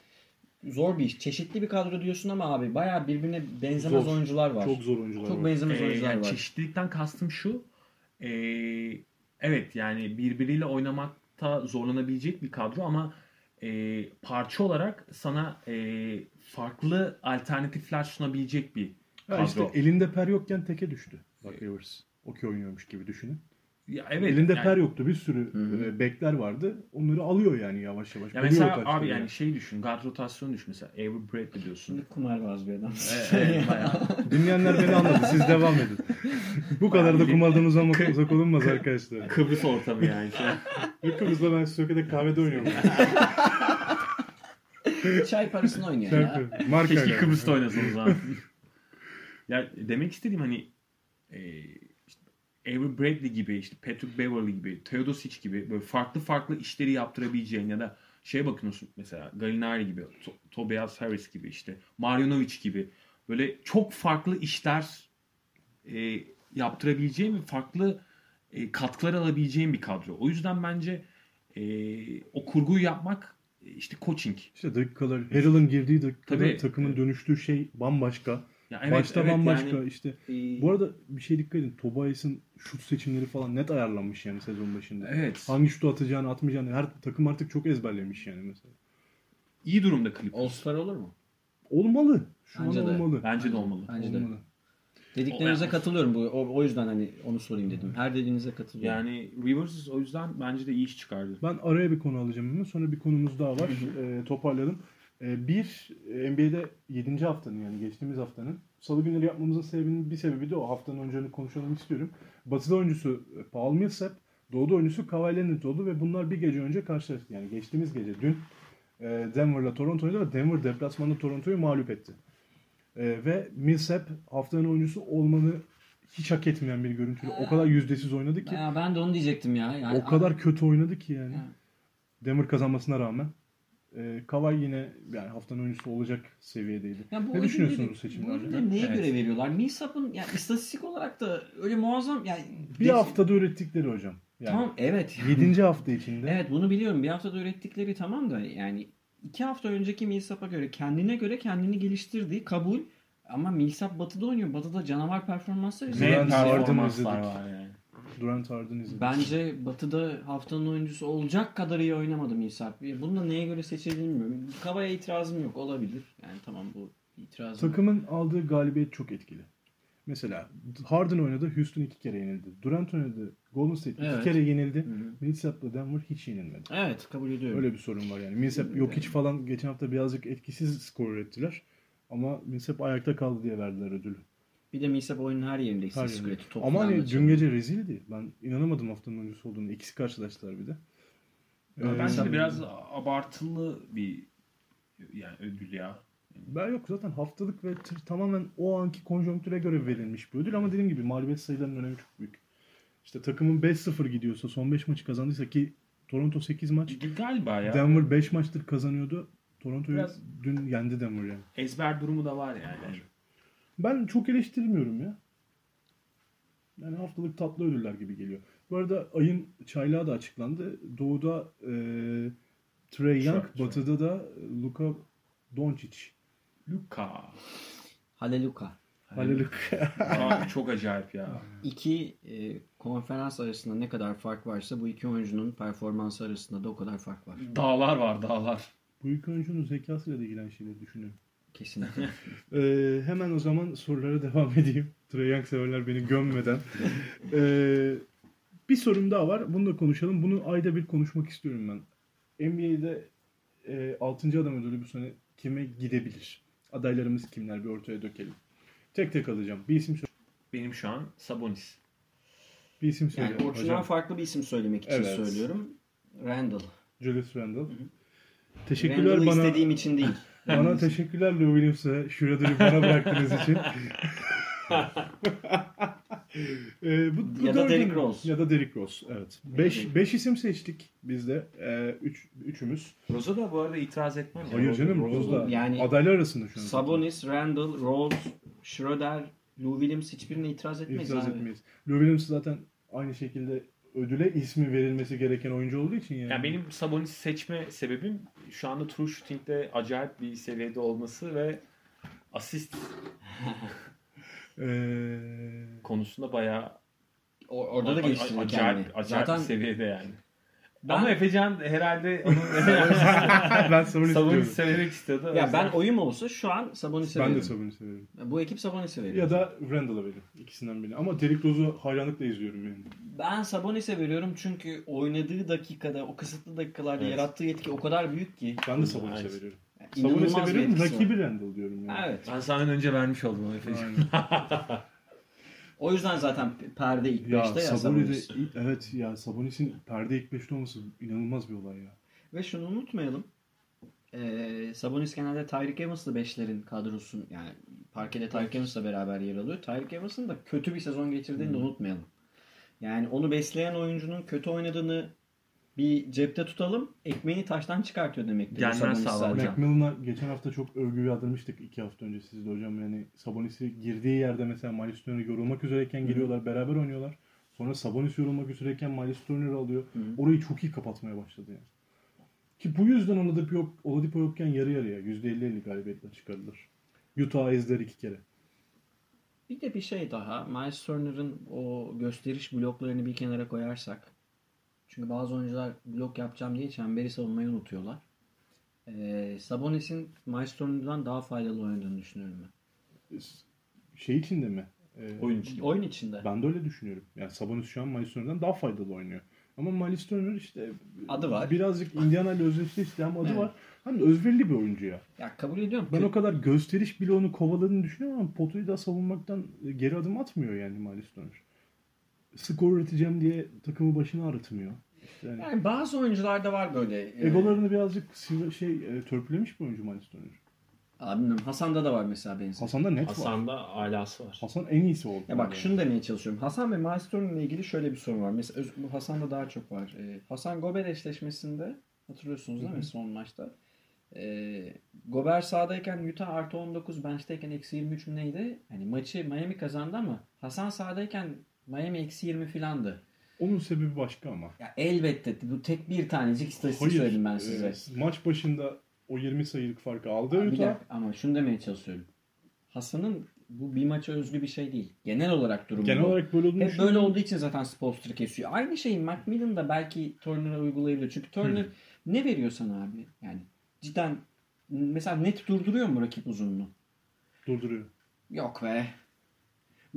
zor bir iş. Çeşitli bir kadro diyorsun ama abi bayağı birbirine benzemez Zor. oyuncular var. Çok zor oyuncular Çok var. benzemez Ee, oyuncular yani var. çeşitlilikten kastım şu. ee, evet yani birbiriyle oynamakta zorlanabilecek bir kadro ama ee, parça olarak sana ee, farklı alternatifler sunabilecek bir kadro. Ya işte elinde per yokken teke düştü. Dark Rivers. Okey oynuyormuş gibi düşünün. Ya evet, elinde yani- per yoktu. Bir sürü Hı e, bekler vardı. Onları alıyor yani yavaş yavaş. Ya mesela abi yani şey düşün, guard rotasyonu düşün mesela Avery Bradley diyorsun. Kumarbaz bir adam. Evet, evet, bayağı. Dinleyenler beni anladı. Siz devam edin. Bu kadar da kumardan uzak, olunmaz arkadaşlar. Kıbrıs ortamı yani. Kıbrıs'ta ben Söke'de kahvede oynuyorum. Çay parasını oynuyor ya. Şarkı. Marka Keşke yani. Kıbrıs'ta oynasın o zaman. ya demek istediğim hani e, Avery Bradley gibi, işte Patrick Beverly gibi, Teodosic gibi böyle farklı farklı işleri yaptırabileceğin ya da şeye bakıyorsun mesela Gallinari gibi, To- Tobias Harris gibi işte Marjanovic gibi böyle çok farklı işler e, yaptırabileceğin ve farklı e, katkılar alabileceğin bir kadro. O yüzden bence e, o kurguyu yapmak e, işte coaching. İşte dakikalar, Harrell'ın girdiği dakikada Tabii. takımın dönüştüğü şey bambaşka. Ya evet, Başta evet, bambaşka yani, işte. e, Bu arada bir şey dikkat edin. Tobias'ın şut seçimleri falan net ayarlanmış yani sezon başında. Evet. Hangi şutu atacağını atmayacağını her takım artık çok ezberlemiş yani mesela. iyi durumda klip. All-Star olur mu? Olmalı. Şu Bence an de. olmalı. Bence de olmalı. Bence de. Olmalı. Dediklerinize O- katılıyorum. Bu, o, o yüzden hani onu sorayım dedim. Her dediğinize katılıyorum. Yani Rivers o yüzden bence de iyi iş çıkardı. Ben araya bir konu alacağım hemen. Sonra bir konumuz daha var. Ee, toparlayalım. Ee, bir, NBA'de 7. haftanın yani geçtiğimiz haftanın salı günleri yapmamızın sebebinin bir sebebi de o haftanın öncelerini konuşalım istiyorum. Batı'da oyuncusu e, Paul Millsap, Doğu'da oyuncusu Kawhi Leonard oldu ve bunlar bir gece önce karşılaştı. Yani geçtiğimiz gece dün e, Denver'la Toronto'ydu ve Denver deplasmanda Toronto'yu mağlup etti. E, ve Millsap haftanın oyuncusu olmanı hiç hak etmeyen bir görüntüyle o kadar yüzdesiz oynadı ki. Ya ben de onu diyecektim ya. Yani, O kadar kötü oynadı ki yani. Ya. Denver kazanmasına rağmen. E, Kawhi yine yani haftanın oyuncusu olacak seviyedeydi. Ya bu ne düşünüyorsunuz bu seçimlerden? Bu neye Evet. göre veriyorlar? Millsap'ın yani istatistik olarak da öyle muazzam yani Bir haftada ürettikleri hocam. Yani Tamam evet. 7. hafta içinde. Evet bunu biliyorum. Bir haftada ürettikleri tamam da yani iki hafta önceki Millsap'a göre kendine göre kendini geliştirdiği kabul ama Millsap Batı'da oynuyor. Batı'da canavar performanslar izliyor. Ne performanslar var yani. Durant Harden izledik. Bence Batı'da haftanın oyuncusu olacak kadar iyi oynamadı Millsap. Bunu da neye göre seçildiğini bilmiyorum. Kavaya itirazım yok. Olabilir. Yani tamam bu itirazım. Takımın aldığı galibiyet çok etkili. Mesela Harden oynadı, Houston iki kere yenildi. Durant oynadı, Golden State iki Evet. kere yenildi. Millsap'la Denver hiç yenilmedi. Evet kabul ediyorum. Öyle bir sorun var yani. Millsap yok hiç falan geçen hafta birazcık etkisiz skor ürettiler. Ama Millsap ayakta kaldı diye verdiler ödülü. Bir de Millsap oyunun her yerinde Her istatistik yerinde. üretiyor. Top Ama hani dün çalıyor. gece rezildi. Ben inanamadım haftanın oyuncusu olduğunu. İkisi karşılaştılar bir de. Ee, Bence de biraz abartılı bir yani ödül ya. Ben yok zaten haftalık ve t- tamamen o anki konjonktüre göre verilmiş bir ödül ama dediğim gibi mağlubiyet sayılarının önemi çok büyük. İşte takımın 5-0 gidiyorsa son 5 maçı kazandıysa ki Toronto 8 maç, Galiba ya. Denver 5 maçtır kazanıyordu. Toronto'yu dün yendi Denver yani. Ezber durumu da var yani. Ben çok eleştirmiyorum ya. Yani haftalık tatlı ödüller gibi geliyor. Bu arada ayın çaylağı da açıklandı. Doğu'da e, Trey Young, şu- batıda da Luka Doncic. Luka. Haleluka. Haleluya. Abi çok acayip ya. İki e, konferans arasında ne kadar fark varsa bu iki oyuncunun performansı arasında da o kadar fark var. Dağlar var dağlar. Bu ilk oyuncunun zekasıyla da ilgilen şeyleri düşünüyorum. Kesinlikle. Ee, hemen o zaman sorulara devam edeyim. Trey Young severler beni gömmeden. Ee, bir sorum daha var. Bunu da konuşalım. Bunu ayda bir konuşmak istiyorum ben. NBA'de e, 6. adam ödülü bu sene kime gidebilir? Adaylarımız kimler? Bir ortaya dökelim. Tek tek alacağım. Bir isim söyle. Benim şu an Sabonis. Bir isim söyle. yani Orçun'dan hocam. farklı bir isim söylemek için Evet. söylüyorum. Randall. Julius Randle. Teşekkürler Randall'ı bana. istediğim için değil. Bana teşekkürler Lou Williams'a. Schroeder'ı bana bıraktığınız için. Ee, bu, bu Ya da Derrick Rose. Ya da Derrick Rose. Evet. Beş, beş isim seçtik biz de. Ee, üç, üçümüz. Roza da bu arada itiraz etmem. Hayır Roza- canım. Rose da yani- adaylar arasında şu an. Sabonis, Randall, Rose, Schroeder, Lou Williams hiçbirine itiraz etmeyiz İtiraz abi. etmeyiz. Lou Williams zaten aynı şekilde ödüle ismi verilmesi gereken oyuncu olduğu için yani. Yani benim Sabonis'i seçme sebebim şu anda true shooting'de acayip bir seviyede olması ve asist Ee, konusunda bayağı O- orada da geliştirdi acayip, kendini. acayip Zaten bir seviyede yani. Ben, Ama Efecan herhalde ben Sabonis Sabonis diyorum. severek istiyordu. ya ben oyum olsa şu an Sabonis'e Ben de veririm. Sabonis severim. Bu ekip Sabonis'e veriyor. Ya da Randall'a veririm. İkisinden biri. Ama Derrick Rose'u hayranlıkla izliyorum yani. Ben Sabonis'e veriyorum çünkü oynadığı dakikada, o kısıtlı dakikalarda Evet. yarattığı etki o kadar büyük ki. Ben de Sabonis'e Aynen. veriyorum. Yani Sabonis'e veriyorum. Rakibi Randall diyorum yani. Evet. Ben senden önce vermiş oldum Efecan. O yüzden zaten perde ilk ya 5'te ya Sabonis. evet ya Sabonis'in perde ilk 5'te olması inanılmaz bir olay ya. Ve şunu unutmayalım. Ee, Sabonis genelde Tyreek Evans'lı beşlerin kadrosun yani parkede Tyreek Evans'la beraber yer alıyor. Tyreek Evans'ın da kötü bir sezon geçirdiğini de unutmayalım. Yani onu besleyen oyuncunun kötü oynadığını bir cepte tutalım. Ekmeğini taştan çıkartıyor demektir. Gelmez Sabonis sağlam zaten. hocam. McMillan'a geçen hafta çok övgü yağdırmıştık iki hafta önce sizde hocam. Yani Sabonis'i girdiği yerde mesela Miles Turner yorulmak üzereyken geliyorlar beraber oynuyorlar. Sonra Sabonis yorulmak üzereyken Miles Turner alıyor. Hı hı. Orayı çok iyi kapatmaya başladı yani. Ki bu yüzden Oladipo, yok, Oladipo yokken yarı yarıya %50-50 galibiyetle çıkardılar. Utah ezdiler iki kere. Bir de bir şey daha. Miles Turner'ın o gösteriş bloklarını bir kenara koyarsak. Çünkü bazı oyuncular blok yapacağım diye çemberi savunmayı unutuyorlar. Ee, Sabonis'in Miles Turner'dan daha faydalı oynadığını düşünüyorum ben. Şey içinde mi? Ee, Oyun için. Oyun içinde. Ben de öyle düşünüyorum. Yani Sabonis şu an Miles Turner'dan daha faydalı oynuyor. Ama Miles Turner işte Adı var. birazcık Indiana ile özdeşleşti ama adı Evet. var. Hani özverili bir oyuncu ya. Ya kabul ediyorum. Ben o kadar gösteriş bile onu kovaladığını düşünüyorum ama potuyu da savunmaktan geri adım atmıyor yani Miles Turner. Skor üreteceğim diye takımı başına ağrıtmıyor. İşte yani Yani bazı oyuncularda var böyle. e, egolarını birazcık sivri- şey e, törpülemiş bir oyuncu Miles Turner. Abi bilmiyorum, Hasan'da da var mesela benzer. Hasan'da net var. Hasan'da alası var. Hasan en iyisi oldu. Ya bak Yani. şunu demeye çalışıyorum. Hasan ve Miles Turner'la ilgili şöyle bir sorun var. Mesela bu Hasan'da daha çok var. Ee, Hasan Gober eşleşmesinde hatırlıyorsunuz değil mi son maçta? Ee, Gober sahadayken Utah artı 19 bench'teyken eksi 23 mü neydi? Yani maçı Miami kazandı ama Hasan sahadayken Miami eksi 20 filandı. Onun sebebi başka ama. Ya elbette bu tek bir tanecik istatistik söyledim ben size. e, maç başında o 20 sayılık farkı aldı Utah. dakika, ama şunu demeye çalışıyorum. Hasan'ın bu bir maça özgü bir şey değil. Genel olarak durum Genel bu. olarak böyle olduğunu Hep böyle olduğu için zaten Spolstra kesiyor. Aynı şeyi Macmillan da belki Turner'a uygulayabilir. Çünkü Turner ne veriyor sana abi? Yani cidden mesela net durduruyor mu rakip uzunluğu? Durduruyor. Yok be.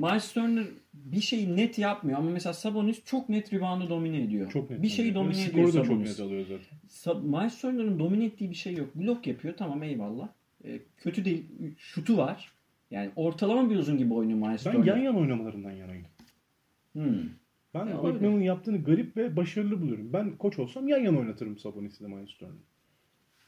Miles Turner bir şeyi net yapmıyor ama mesela Sabonis çok net reboundu domine ediyor. Çok net. bir şeyi domine Ve ediyor Skoru da çok Sabonis. net alıyor zaten. Sa- Miles Turner'ın domine ettiği bir şey yok. Blok yapıyor tamam eyvallah. Ee, kötü değil. Şutu var. Yani ortalama bir uzun gibi oynuyor Miles Ben Turner. yan yana oynamalarından yanayım. Hmm. Ben Ya. McMillan'ın yaptığını garip ve başarılı buluyorum. Ben koç olsam yan yana oynatırım Sabonis'i de Miles Turner'ı.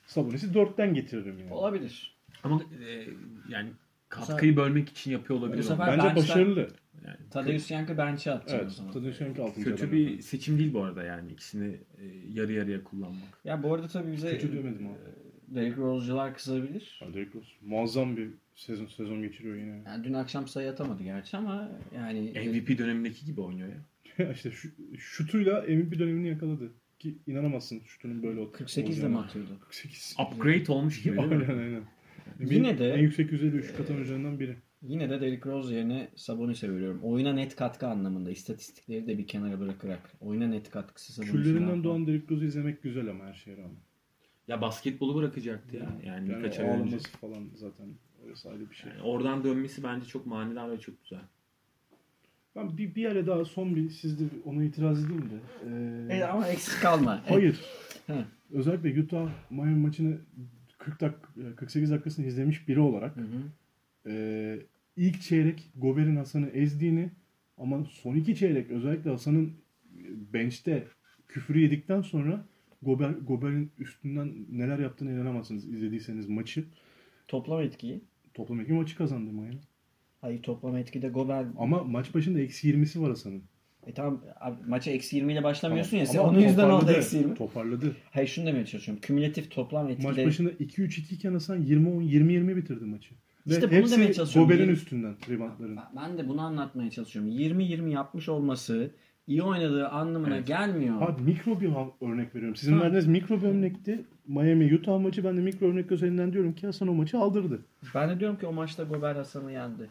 Sabonis'i dörtten getiririm yani. Olabilir. Ama e, yani katkıyı bölmek için yapıyor olabilir. Bu sefer. Bence bench'ten- başarılı. Yani Tadeusz Yankı bench'e atacak o Evet. zaman. Tadeusz Yankı 6. kötü bir seçim değil bu arada yani ikisini e, yarı yarıya kullanmak. Ya bu arada tabii bize Kötü demedim abi. Derrick Rose'cular kızabilir. Yani Derrick Rose muazzam bir sezon sezon geçiriyor yine. Yani dün akşam sayı atamadı gerçi ama yani MVP dönemindeki gibi oynuyor ya. işte şu, şutuyla MVP dönemini yakaladı. Ki inanamazsın şutunun böyle ol- 48 de mi olacağına. atıyordu? 48. Upgrade olmuş gibi değil mi? aynen aynen. Yine de- en yüksek yüzdeyle üçlük atan oyuncularından biri. Yine de Derrick Rose yerine Sabonis'e veriyorum. Oyuna net katkı anlamında. istatistikleri de bir kenara bırakarak. Oyuna net katkısı Sabonis'in. Küllerinden doğan Derrick Rose'u izlemek güzel ama her şeye rağmen. Ya basketbolu bırakacaktı ya. Yani, Yani birkaç ay önce. falan zaten orası ayrı bir şey. Yani oradan dönmesi bence çok manidar ve çok güzel. Ben bir, bir yere daha son bir sizde ona itiraz edeyim de. Ee, E, ama eksik kalma. Hayır. Özellikle Utah Miami maçını 40 dak 48 dakikasını izlemiş biri olarak Hı hı. e, ilk çeyrek Gober'in Hasan'ı ezdiğini ama son iki çeyrek özellikle Hasan'ın bench'te küfürü yedikten sonra Gober, Gober'in üstünden neler yaptığını inanamazsınız izlediyseniz maçı. Toplam etkiyi. Toplam iki maçı kazandı Miami. Hayır toplam etkide Gober. Ama maç başında eksi 20'si var Hasan'ın. E tamam abi, maça eksi 20 ile başlamıyorsun ya. Ama Sen onun yüzden oldu eksi 20. Toparladı. Hayır şunu demeye çalışıyorum. Kümülatif toplam Maç etkide. başında 2-3-2 iken Hasan 20-10 20-20 bitirdi maçı. İşte Ve bunu hepsi demeye çalışıyorum. Gober'in üstünden reboundların. Ben de bunu anlatmaya çalışıyorum. 20-20 yapmış olması iyi oynadığı anlamına Evet. gelmiyor. Abi mikro bir örnek veriyorum. Sizin Ha. verdiğiniz mikro bir örnekti. Miami Utah maçı ben de mikro örnek üzerinden diyorum ki Hasan o maçı aldırdı. Ben de diyorum ki o maçta Gober Hasan'ı yendi.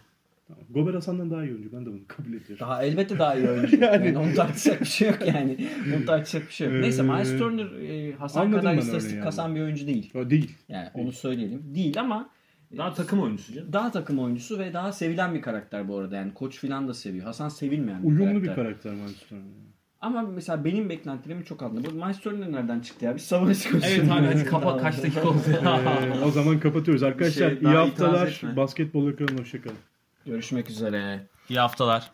Gober Hasan'dan daha iyi oyuncu. Ben de bunu kabul ediyorum. Daha elbette daha iyi oyuncu. yani, Yani- onu tartışacak bir şey yok yani. Onu tartışacak bir şey yok. Neyse Ee, Miles Turner e, Hasan anladım kadar istatistik örneği kasan bir oyuncu değil. Ya değil. Yani onu söyleyelim. Değil ama Daha takım oyuncusu canım. daha takım oyuncusu ve daha sevilen bir karakter bu arada. Yani koç filan da seviyor. Hasan sevilmeyen bir Uyumlu karakter. bir karakter Miles Turner. Ama mesela benim beklentilerim çok anlamlı. Bu Miles Turner nereden çıktı ya? Bir savunucu konuşuyoruz. Evet abi hadi kapa kaç dakika oldu. Ee, o zaman kapatıyoruz. Arkadaşlar şey iyi haftalar. Basketbol ekranına hoşçakalın. Görüşmek üzere. İyi haftalar.